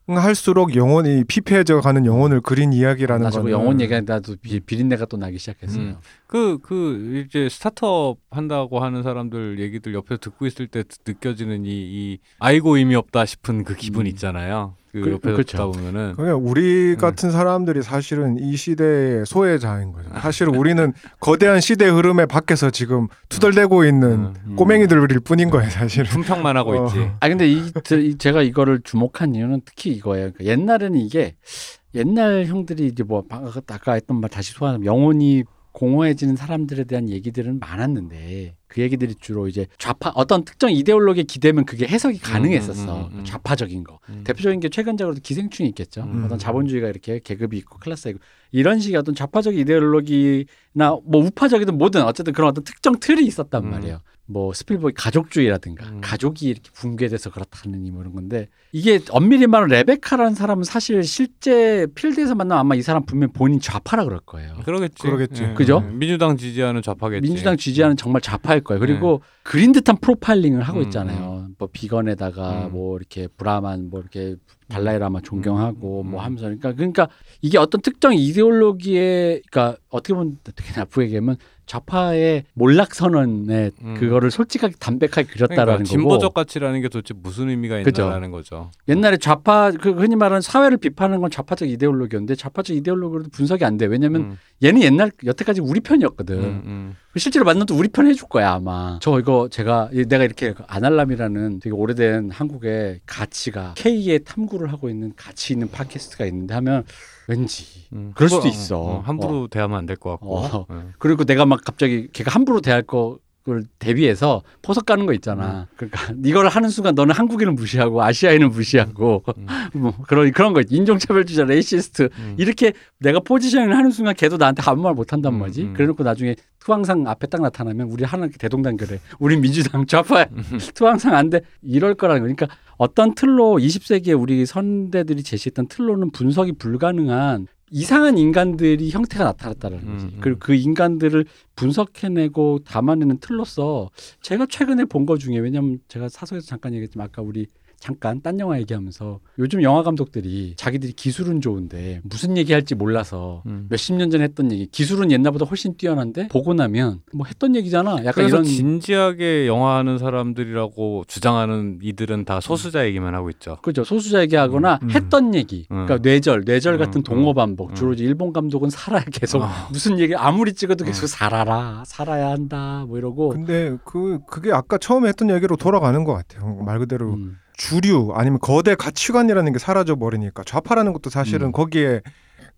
할수록 영혼이 피폐해져 가는 영혼을 그린 이야기라는 거는 영혼 얘기하는데 나도 비, 비린내가 또 나기 시작했어요. 음. 그, 그, 이제 스타트업 한다고 하는 사람들 얘기들 옆에서 듣고 있을 때 느껴지는 이, 이, 아이고 의미 없다 싶은 그 기분 음. 있잖아요. 그 그- 옆에 그렇죠. 듣다 보면은 그냥 우리 음. 같은 사람들이 사실은 이 시대의 소외자인 거죠. 사실 우리는 거대한 시대 흐름에 밖에서 지금 투덜대고 있는 음. 꼬맹이들일 뿐인 거예요, 사실은. 품평만 하고 어. 있지. 아 근데 이, 제가 이거를 주목한 이유는 특히 이거예요. 그러니까 옛날에는 이게 옛날 형들이 이제 뭐 방- 아까 했던 말 다시 소환하면 영혼이 공허해지는 사람들에 대한 얘기들은 많았는데 그 얘기들이 주로 이제 좌파 어떤 특정 이데올로기에 기대면 그게 해석이 가능했었어 음, 음, 음. 좌파적인 거 음. 대표적인 게 최근적으로도 기생충이 있겠죠 음. 어떤 자본주의가 이렇게 계급이 있고 클래스가 있고 이런 식의 어떤 좌파적 이데올로기나 뭐 우파적이든 뭐든 어쨌든 그런 어떤 특정 틀이 있었단 음. 말이에요 뭐 스필버그 가족주의라든가 음. 가족이 이렇게 붕괴돼서 그렇다는 뭐 이런 건데 이게 엄밀히 말하면 레베카라는 사람은 사실 실제 필드에서 만나면 아마 이 사람 분명 본인 좌파라 그럴 거예요. 그러겠지. 그러겠지. 예. 그죠? 민주당 지지하는 좌파겠지. 민주당 지지하는 정말 좌파일 거예요. 그리고 그린 듯한 프로파일링을 하고 음, 있잖아요. 뭐 비건에다가 음. 뭐 이렇게 브라만 뭐 이렇게 달라이라마 존경하고 음, 뭐 음. 하면서 그러니까 그러니까 이게 어떤 특정 이데올로기에 그러니까 어떻게 보면 되게 나쁘게 얘기하면 좌파의 몰락 선언에 음. 그거를 솔직하게 담백하게 그렸다라는 그러니까 거고 진보적 가치라는 게 도대체 무슨 의미가 그죠. 있나라는 거죠. 옛날에 좌파 그 흔히 말하는 사회를 비판하는 건 좌파적 이데올로기였는데 좌파적 이데올로기로도 분석이 안 돼. 왜냐면 음, 얘는 옛날 여태까지 우리 편이었거든. 음, 음. 실제로 만나도 우리 편 해줄 거야 아마. 저 이거 제가 이- 내가 이렇게 아날람이라는 되게 오래된 한국의 가치가 K의 탐구를 하고 있는 가치 있는 팟캐스트가 있는데 하면 왠지 음. 그럴 수도 있어. 어, 함부로 대하면 안 될 것 같고. 어. 예. 그리고 내가 막 갑자기 걔가 함부로 대할 거를 대비해서 포석 가는 거 있잖아. 그러니까 이걸 하는 순간 너는 한국인을 무시하고 아시아인을 무시하고 음. 뭐 그런 그런 거. 인종차별주의자, racist 음. 이렇게 내가 positioning을 하는 순간 걔도 나한테 아무 말 못 한단 음, 말이지. 음. 그래놓고 나중에 투항상 앞에 딱 나타나면 우리 하나 대동단결해. 우리 민주당 좌파야. 음. 투항상 안 돼. 이럴 거라는 거니까 어떤 틀로 20세기에 우리 선대들이 제시했던 틀로는 분석이 불가능한 이상한 인간들이 형태가 나타났다는 거지. 음, 음. 그리고 그 인간들을 분석해내고 담아내는 틀로서 제가 최근에 본 거 중에 왜냐면 제가 사석에서 잠깐 얘기했지만 아까 우리 잠깐 딴 영화 얘기하면서 요즘 영화 감독들이 자기들이 기술은 좋은데 무슨 얘기할지 몰라서 음. 몇십 년 전에 했던 얘기 기술은 옛날보다 훨씬 뛰어난데 보고 나면 뭐 했던 얘기잖아 약간 그래서 이런 진지하게 영화하는 사람들이라고 주장하는 이들은 다 소수자 얘기만 하고 있죠. 그죠 소수자 얘기하거나 음. 했던 얘기 음. 그러니까 뇌절 뇌절 음, 같은 음. 동어 반복 음. 주로 이제 일본 감독은 살아야 계속 아. 무슨 얘기 아무리 찍어도 계속 음. 살아라 살아야 한다 뭐 이러고 근데 그 그게 아까 처음에 했던 얘기로 돌아가는 것 같아요. 말 그대로 음. 주류 아니면 거대 가치관이라는 게 사라져 버리니까 좌파라는 것도 사실은 음. 거기에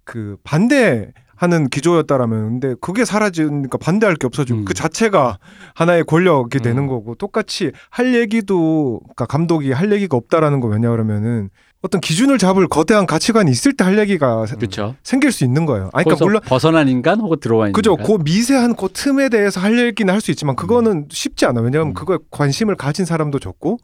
그 반대하는 기조였다라면 근데 그게 사라지니까 반대할 게 없어지고 음. 그 자체가 하나의 권력이 되는 음. 거고 똑같이 할 얘기도 그러니까 감독이 할 얘기가 없다라는 거 왜냐 그러면은 어떤 기준을 잡을 거대한 가치관이 있을 때 할 얘기가 세- 그렇죠 생길 수 있는 거예요. 아니, 그러니까 물론 벗어난 인간 혹은 들어와 있는 그죠. 그 미세한 그 틈에 대해서 할 얘기는 할 수 있지만 그거는 쉽지 않아. 왜냐하면 음. 그거에 관심을 가진 사람도 적고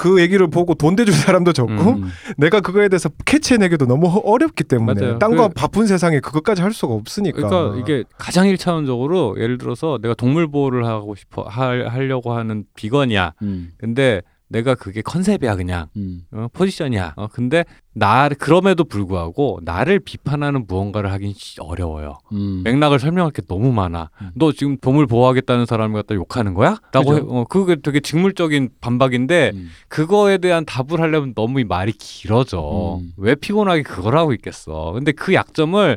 그 얘기를 보고 돈 대줄 사람도 적고 음. 음. 내가 그거에 대해서 캐치해내기도 너무 허- 어렵기 때문에 맞아요. 딴거 그- 바쁜 세상에 그것까지 할 수가 없으니까. 그러니까 이게 가장 일차원적으로 예를 들어서 내가 동물 보호를 하고 싶어 할, 하려고 하는 비건이야. 음. 근데 내가 그게 컨셉이야 그냥 음. 어, 포지션이야. 어, 근데 나 그럼에도 불구하고 나를 비판하는 무언가를 하긴 씨- 어려워요. 음. 맥락을 설명할 게 너무 많아. 음. 너 지금 동물 보호하겠다는 사람을 갖다 욕하는 거야? 라고. 해, 어, 그게 되게 직물적인 반박인데 음. 그거에 대한 답을 하려면 너무 이 말이 길어져. 음. 왜 피곤하게 그걸 하고 있겠어. 근데 그 약점을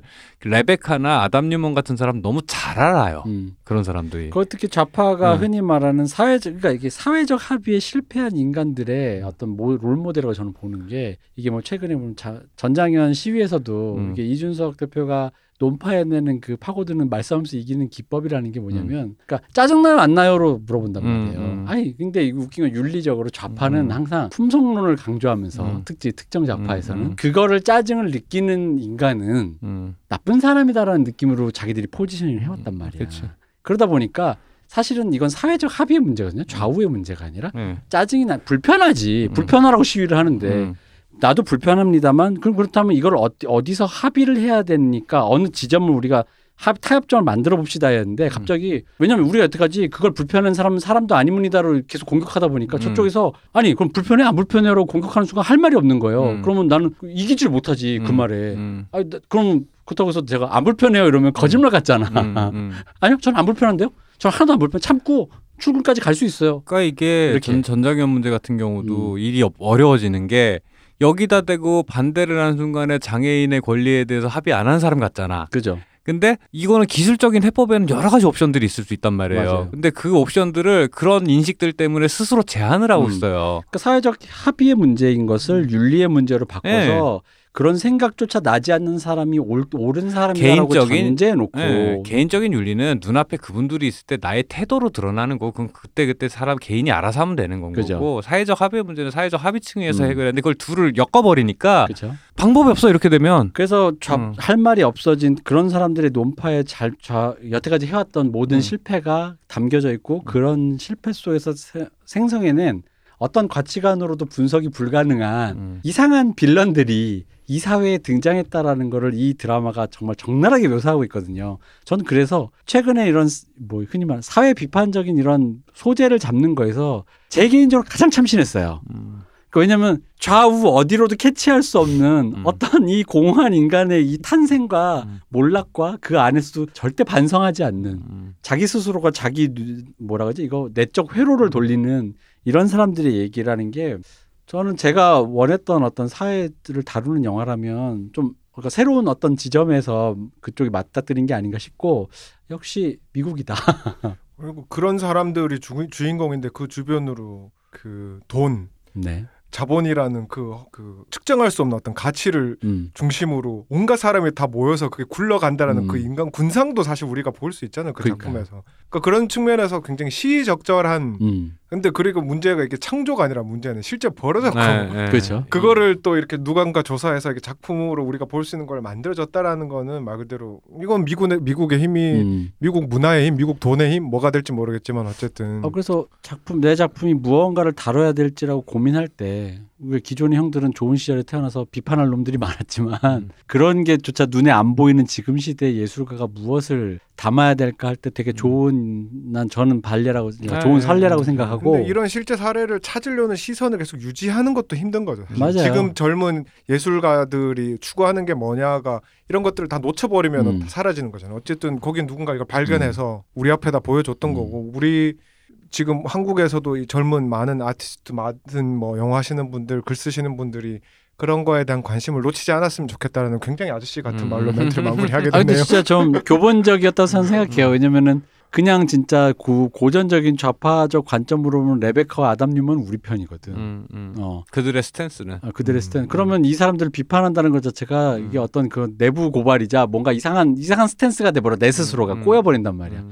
레베카나 아담 뉴먼 같은 사람 너무 잘 알아요. 음. 그런 사람들이. 그 특히 좌파가 음. 흔히 말하는 사회적 그러니까 이게 사회적 합의에 실패한 인간들의 어떤 모, 롤 모델이라고 저는 보는 게 이게 뭐 최근에 보면 자, 전장현 시위에서도 음. 이게 이준석 대표가 논파해내는 그 파고드는 말싸움에서 이기는 기법이라는 게 뭐냐면 그러니까 짜증나요 안 나요로 물어본단 음, 말이에요. 음. 아니 근데 이거 웃긴 건 윤리적으로 좌파는 음. 항상 품성론을 강조하면서 음. 특히 특정 좌파에서는 음, 음. 그거를 짜증을 느끼는 인간은 음. 나쁜 사람이다라는 느낌으로 자기들이 포지셔닝을 해왔단 말이야. 그치. 그러다 보니까 사실은 이건 사회적 합의의 문제거든요. 좌우의 문제가 아니라 네. 짜증이 나 불편하지. 음. 불편하라고 시위를 하는데 음. 나도 불편합니다만 그럼 그렇다면 이걸 어디, 어디서 합의를 해야 되니까 어느 지점을 우리가 합, 타협점을 만들어 봅시다 했는데 갑자기 왜냐면 우리가 여태까지 그걸 불편한 사람은 사람도 아니문이다로 계속 공격하다 보니까 음. 저쪽에서 아니 그럼 불편해 안 불편해로 공격하는 순간 할 말이 없는 거예요. 음. 그러면 나는 이기질 못하지 그 음. 말에. 음. 아니, 나- 그럼 그렇다고 해서 제가 안 불편해요 이러면 거짓말 같잖아. 음. 음. 아니요, 저는 안 불편한데요. 저는 하나도 안 불편. 참고 출근까지 갈 수 있어요. 그러니까 이게 이렇게. 전, 전장현 문제 같은 경우도 일이 어- 어려워지는 게 여기다 대고 반대를 하는 순간에 장애인의 권리에 대해서 합의 안 한 사람 같잖아. 그죠. 근데 이거는 기술적인 해법에는 여러 가지 옵션들이 있을 수 있단 말이에요. 맞아요. 근데 그 옵션들을 그런 인식들 때문에 스스로 제한을 하고 음. 있어요. 그러니까 사회적 합의의 문제인 것을 윤리의 문제로 바꿔서 그런 생각조차 나지 않는 사람이 옳, 옳은 사람이라고 전제해놓고 예, 개인적인 윤리는 눈앞에 그분들이 있을 때 나의 태도로 드러나는 거고 그건 그때 그때 사람 개인이 알아서 하면 되는 건 그죠. 거고 사회적 합의의 문제는 사회적 합의층에서 음. 해결하는데 그걸 둘을 엮어버리니까 그렇죠. 방법이 없어 이렇게 되면 그래서 좌- 음. 할 말이 없어진 그런 사람들의 논파에 잘 좌, 여태까지 해왔던 모든 음. 실패가 담겨져 있고 그런 실패 속에서 세- 생성해낸 어떤 가치관으로도 분석이 불가능한 음. 이상한 빌런들이 이 사회에 등장했다라는 거를 이 드라마가 정말 적나라하게 묘사하고 있거든요. 저는 그래서 최근에 이런 스- 뭐 흔히 말하는 사회 비판적인 이런 소재를 잡는 거에서 제 개인적으로 가장 참신했어요. 음. 그 왜냐면 좌우 어디로도 캐치할 수 없는 음. 어떤 이 공허한 인간의 이 탄생과 음. 몰락과 그 안에서도 절대 반성하지 않는 음. 자기 스스로가 자기 누- 뭐라 그러지 이거 내적 회로를 돌리는 이런 사람들의 얘기라는 게 저는 제가 원했던 어떤 사회를 다루는 영화라면 좀 그러니까 새로운 어떤 지점에서 그쪽이 맞닥뜨린 게 아닌가 싶고 역시 미국이다. 그리고 그런 사람들이 주, 주인공인데 그 주변으로 그 돈, 네. 자본이라는 그, 그 측정할 수 없는 어떤 가치를 음. 중심으로 온갖 사람이 다 모여서 그게 굴러간다라는 음. 그 인간 군상도 사실 우리가 볼 수 있잖아요 그 그러니까요. 작품에서 그러니까 그런 측면에서 굉장히 시의적절한 음. 근데 그리고 문제가 이게 창조가 아니라 문제는 실제 벌어졌고 네, 네. 그렇죠. 그거를 또 이렇게 누군가 조사해서 이렇게 작품으로 우리가 볼 수 있는 걸 만들어졌다라는 거는 말 그대로 이건 미국의 미국의 힘이 음. 미국 문화의 힘, 미국 돈의 힘 뭐가 될지 모르겠지만 어쨌든 어, 그래서 작품 내 작품이 무언가를 다뤄야 될지라고 고민할 때왜 기존의 형들은 좋은 시절에 태어나서 비판할 놈들이 많았지만 음. 그런 게조차 눈에 안 보이는 지금 시대 예술가가 무엇을 담아야 될까 할 때 되게 좋은 난 저는 발레라고 네, 좋은 선례라고 네. 생각하고 근데 이런 실제 사례를 찾으려는 시선을 계속 유지하는 것도 힘든 거죠. 사실. 맞아요. 지금 젊은 예술가들이 추구하는 게 뭐냐가 이런 것들을 다 놓쳐버리면 음. 다 사라지는 거잖아요. 어쨌든 거긴 누군가 이걸 발견해서 우리 앞에다 보여줬던 음. 거고 우리 지금 한국에서도 이 젊은 많은 아티스트 많은 뭐 영화 하시는 분들 글 쓰시는 분들이 그런 거에 대한 관심을 놓치지 않았으면 좋겠다라는 굉장히 아저씨 같은 음. 말로 멘트를 마무리하게 아 근데 됐네요. 진짜 좀 교본적이었다고 저는 생각해요. 왜냐면은 그냥 진짜 고, 고전적인 좌파적 관점으로 보면 레베카와 아담 뉴먼 우리 편이거든. 음, 음. 어. 그들의 stance는 아, 그들의 음, stance. 그러면 이 사람들을 비판한다는 것 자체가 음. 이게 어떤 그 내부 고발이자 뭔가 이상한 이상한 stance가 돼버려 내 스스로가 음. 꼬여버린단 말이야.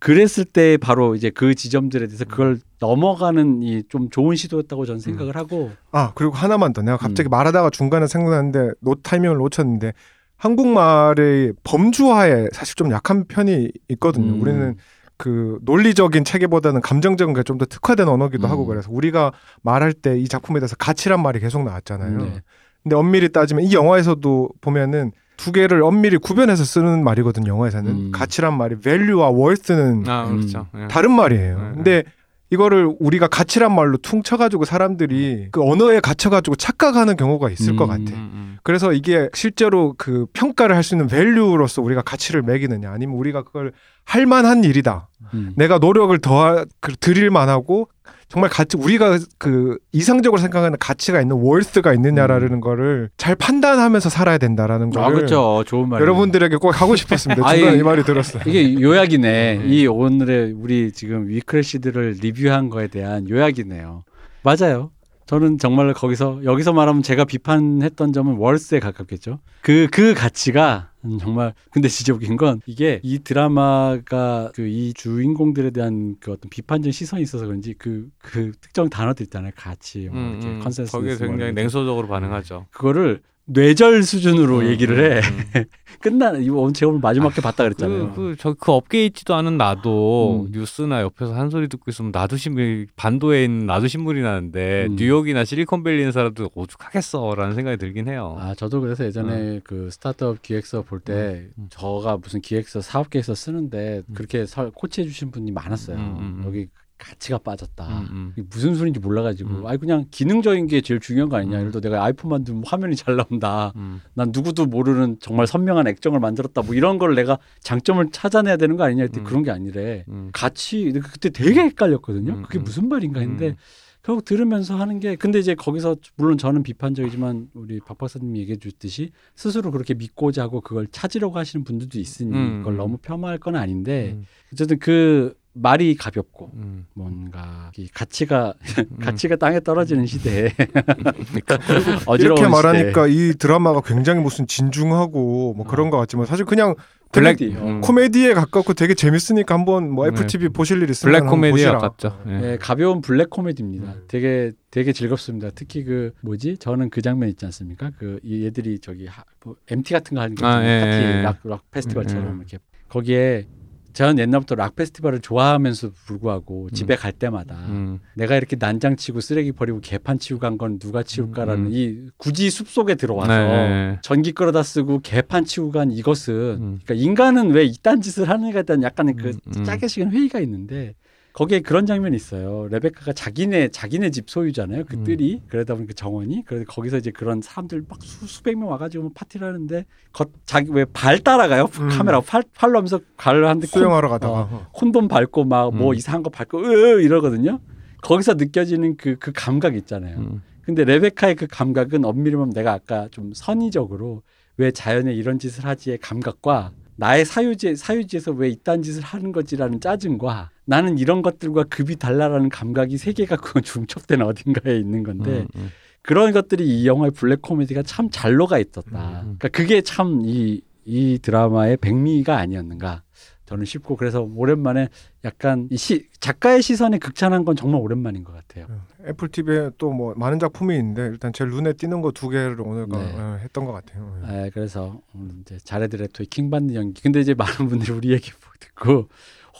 음. 그랬을 때 바로 이제 그 지점들에 대해서 그걸 넘어가는 이 좀 좋은 시도였다고 저는 생각을 하고. 아 그리고 하나만 더 내가 갑자기 음. 말하다가 중간에 생각났는데 노 타이밍을 놓쳤는데 한국말의 범주화에 사실 좀 약한 편이 있거든요. 음. 우리는 그 논리적인 체계보다는 감정적인 게 좀 더 특화된 언어기도 음. 하고 그래서 우리가 말할 때 이 작품에 대해서 가치란 말이 계속 나왔잖아요. 네. 근데 엄밀히 따지면 이 영화에서도 보면은 두 개를 엄밀히 구별해서 쓰는 말이거든요. 영화에서는 음. 가치란 말이 value와 worth는 아 음. 그렇죠. 예. 다른 말이에요. 네, 근데 이거를 우리가 가치란 말로 퉁쳐가지고 사람들이 그 언어에 갇혀가지고 착각하는 경우가 있을 음. 것 같아. 음, 음. 그래서 이게 실제로 그 평가를 할 수 있는 밸류로서 우리가 가치를 매기느냐 아니면 우리가 그걸 할 만한 일이다. 음. 내가 노력을 더 그, 드릴 만하고 정말 가치 우리가 그 이상적으로 생각하는 가치가 있는 월스가 있느냐라는 거를 잘 판단하면서 살아야 된다라는 거를 아 그렇죠. 좋은 말. 여러분들에게 꼭 하고 싶었습니다. 아이, 중간에 이 말이 들었어요. 이게 요약이네. 음. 이 오늘의 우리 지금 WeCrashed를 리뷰한 거에 대한 요약이네요. 맞아요. 저는 정말 거기서 여기서 말하면 제가 비판했던 점은 월스에 가깝겠죠. 그그 가치가 음, 정말 근데 웃긴 건 이게 이 드라마가 그 이 주인공들에 대한 그 어떤 비판적 시선이 있어서 그런지 그 그 특정 단어들 있잖아요. 가치, 뭐 음, 이렇게 음. 컨센서스 거기에 뭐 굉장히. 냉소적으로 반응하죠. 그거를 뇌절 수준으로 음, 얘기를 해. 음, 음. 끝나 이거 제가 오늘 마지막 회 봤다 그랬잖아요. 그, 그, 저, 그 업계에 있지도 않은 나도 음. 뉴스나 옆에서 한 소리 듣고 있으면 나도 신문, 반도에 있는 나도 신문이 나는데 음. 뉴욕이나 실리콘밸리 있는 사람들 오죽하겠어라는 생각이 들긴 해요. 아 저도 그래서 예전에 그 스타트업 기획서 볼때 음. 저가 무슨 기획서 사업 계획서 쓰는데 음. 그렇게 설, 코치해 주신 분이 많았어요. 음, 음, 음. 여기 가치가 빠졌다. 음, 음. 무슨 소리인지 몰라가지고 음. 아니 그냥 기능적인 게 제일 중요한 거 아니냐. 음. 예를 들어 내가 아이폰 만들면 화면이 잘 나온다. 음. 난 누구도 모르는 정말 선명한 액정을 만들었다. 뭐 이런 걸 내가 장점을 찾아내야 되는 거 아니냐 했더니 음. 그런 게 아니래. 음. 가치 그때 되게 헷갈렸거든요. 음, 그게 음. 무슨 말인가 했는데 음. 그거 들으면서 하는 게 근데 이제 거기서 물론 저는 비판적이지만 우리 박 박사님이 얘기해 줬듯이 스스로 그렇게 믿고자 하고 그걸 찾으려고 하시는 분들도 있으니 음, 그걸 음. 너무 폄하할 건 아닌데 음. 어쨌든 그 말이 가볍고 음. 뭔가 이 가치가 음. 가치가 땅에 떨어지는 시대에 그러니까. 어지러운 이렇게 시대에 말하니까 이 드라마가 굉장히 무슨 진중하고 뭐 그런 것 같지만 사실 그냥 블랙. 음. 코미디에 가깝고 되게 재밌으니까 한번 뭐 애플 네. TV 보실 일 있으면 블랙 코미디에. 가깝죠. 예. 네, 가벼운 블랙 코미디입니다. 음. 되게 되게 즐겁습니다. 특히 그 뭐지? 저는 그 장면 있지 않습니까? 그이 얘들이 저기 하, 뭐 MT 같은 거 하는 거 아. 예, 파티 예. 락, 락 페스티벌처럼 음. 이렇게 거기에 저는 옛날부터 락 페스티벌을 좋아하면서 불구하고 집에 갈 때마다 음. 내가 이렇게 난장 치고 쓰레기 버리고 개판 치우고 간 건 누가 치울까라는 음. 이 굳이 숲 속에 들어와서 네. 전기 끌어다 쓰고 개판 치우고 간 이것은 음. 그러니까 인간은 왜 이딴 짓을 하는가에 대한 약간의 그 음, 음. 짜게 식은 회의가 있는데 거기에 그런 장면이 있어요. 레베카가 자기네 자기네 집 소유잖아요. 그 음. 뜰이 그러다 보니까 정원이 그래서 거기서 이제 그런 사람들 막 수, 수백 명 와가지고 뭐 파티를 하는데 거, 자기 왜 발 따라가요? 음. 카메라 팔 팔로 하면서 가를 하는데 콘, 수영하러 가다가 어. 콘돔 밟고 막뭐 음. 이상한 거 밟고 으 이러거든요. 거기서 느껴지는 그그 감각 있잖아요. 음. 근데 레베카의 그 감각은 엄밀히 보면 내가 아까 좀 선의적으로 왜 자연에 이런 짓을 하지의 감각과 나의 사유지 사유지에서 왜 이딴 짓을 하는 거지라는 짜증과 나는 이런 것들과 급이 달라라는 감각이 세 개가 그 중첩된 어딘가에 있는 건데 음, 음. 그런 것들이 이 영화의 블랙 코미디가 참 잘 녹아 있었다. 음. 그러니까 그게 참 이 이 드라마의 백미가 아니었는가. 저는 싶고 그래서 오랜만에 약간 이 시, 작가의 시선에 극찬한 건 정말 오랜만인 것 같아요. 애플 TV에 또 뭐 많은 작품이 있는데 일단 제일 눈에 띄는 거 두 개를 오늘 가- 네. 어, 했던 것 같아요. 예. 네, 그래서 이제 자레드레토의 킹 받는 연기. 근데 이제 많은 분들이 우리 얘기 듣고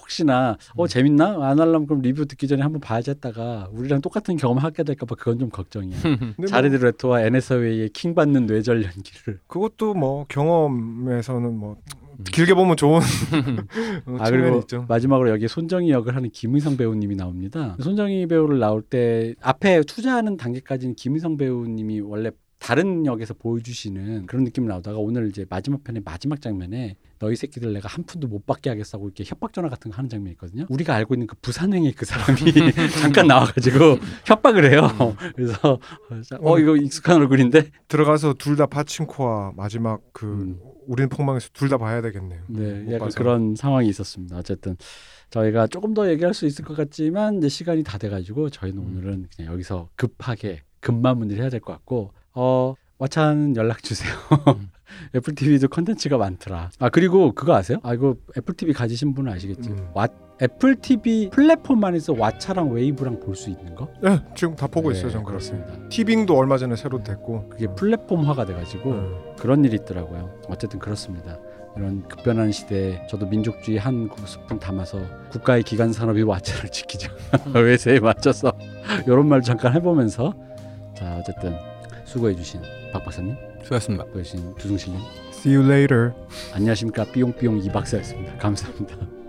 혹시나 어 재밌나 안 하려면 그럼 리뷰 듣기 전에 한번 봐야지 했다가 우리랑 똑같은 경험을 하게 될까봐 그건 좀 걱정이야. 근데 뭐 자레드 레토와 에네서웨이의 킹 받는 뇌절 연기를. 그것도 뭐 경험에서는 뭐 음. 길게 보면 좋은 어, 아 그리고 있죠. 마지막으로 여기 손정희 역을 하는 김의성 배우님이 나옵니다. 손정희 배우를 나올 때 앞에 투자하는 단계까지는 김의성 배우님이 원래 다른 역에서 보여주시는 그런 느낌이 나오다가 오늘 이제 마지막 편의 마지막 장면에 너희 새끼들 내가 한 푼도 못 받게 하겠다고 이렇게 협박 전화 같은 거 하는 장면이 있거든요. 우리가 알고 있는 그 부산행의 그 사람이 잠깐 나와가지고 협박을 해요. 그래서 어 이거 익숙한 얼굴인데 들어가서 둘 다 파친코와 마지막 그 음. 우리는 폭망에서 둘 다 봐야 되겠네요. 네, 못 약간 봐서. 그런 상황이 있었습니다. 어쨌든 저희가 조금 더 얘기할 수 있을 것 같지만 이제 시간이 다 돼가지고 저희는 음. 오늘은 그냥 여기서 급하게 급마무리를 해야 될 것 같고 어 와찬 연락 주세요. 음. 애플 TV도 컨텐츠가 많더라. 아 그리고 그거 아세요? 아 이거 애플 TV 가지신 분은 아시겠지. 음. 와, 애플 TV 플랫폼 안에서 왓챠랑 웨이브랑 볼 수 있는 거? 네, 지금 다 보고 네, 있어요. 전 그렇습니다. 티빙도 얼마 전에 새로 됐고. 그게 플랫폼화가 돼가지고 음. 그런 일이 있더라고요. 어쨌든 그렇습니다. 이런 급변하는 시대에 저도 민족주의 한 스푼 담아서 국가의 기간 산업인 왓챠를 지키자 외세에 맞서서 이런 말 잠깐 해보면서 자 어쨌든 수고해주신 박 박사님, 수고하셨습니다. 수고해주신 두둥실님 See you later. 안녕하십니까 삐용삐용 이 박사였습니다. 감사합니다.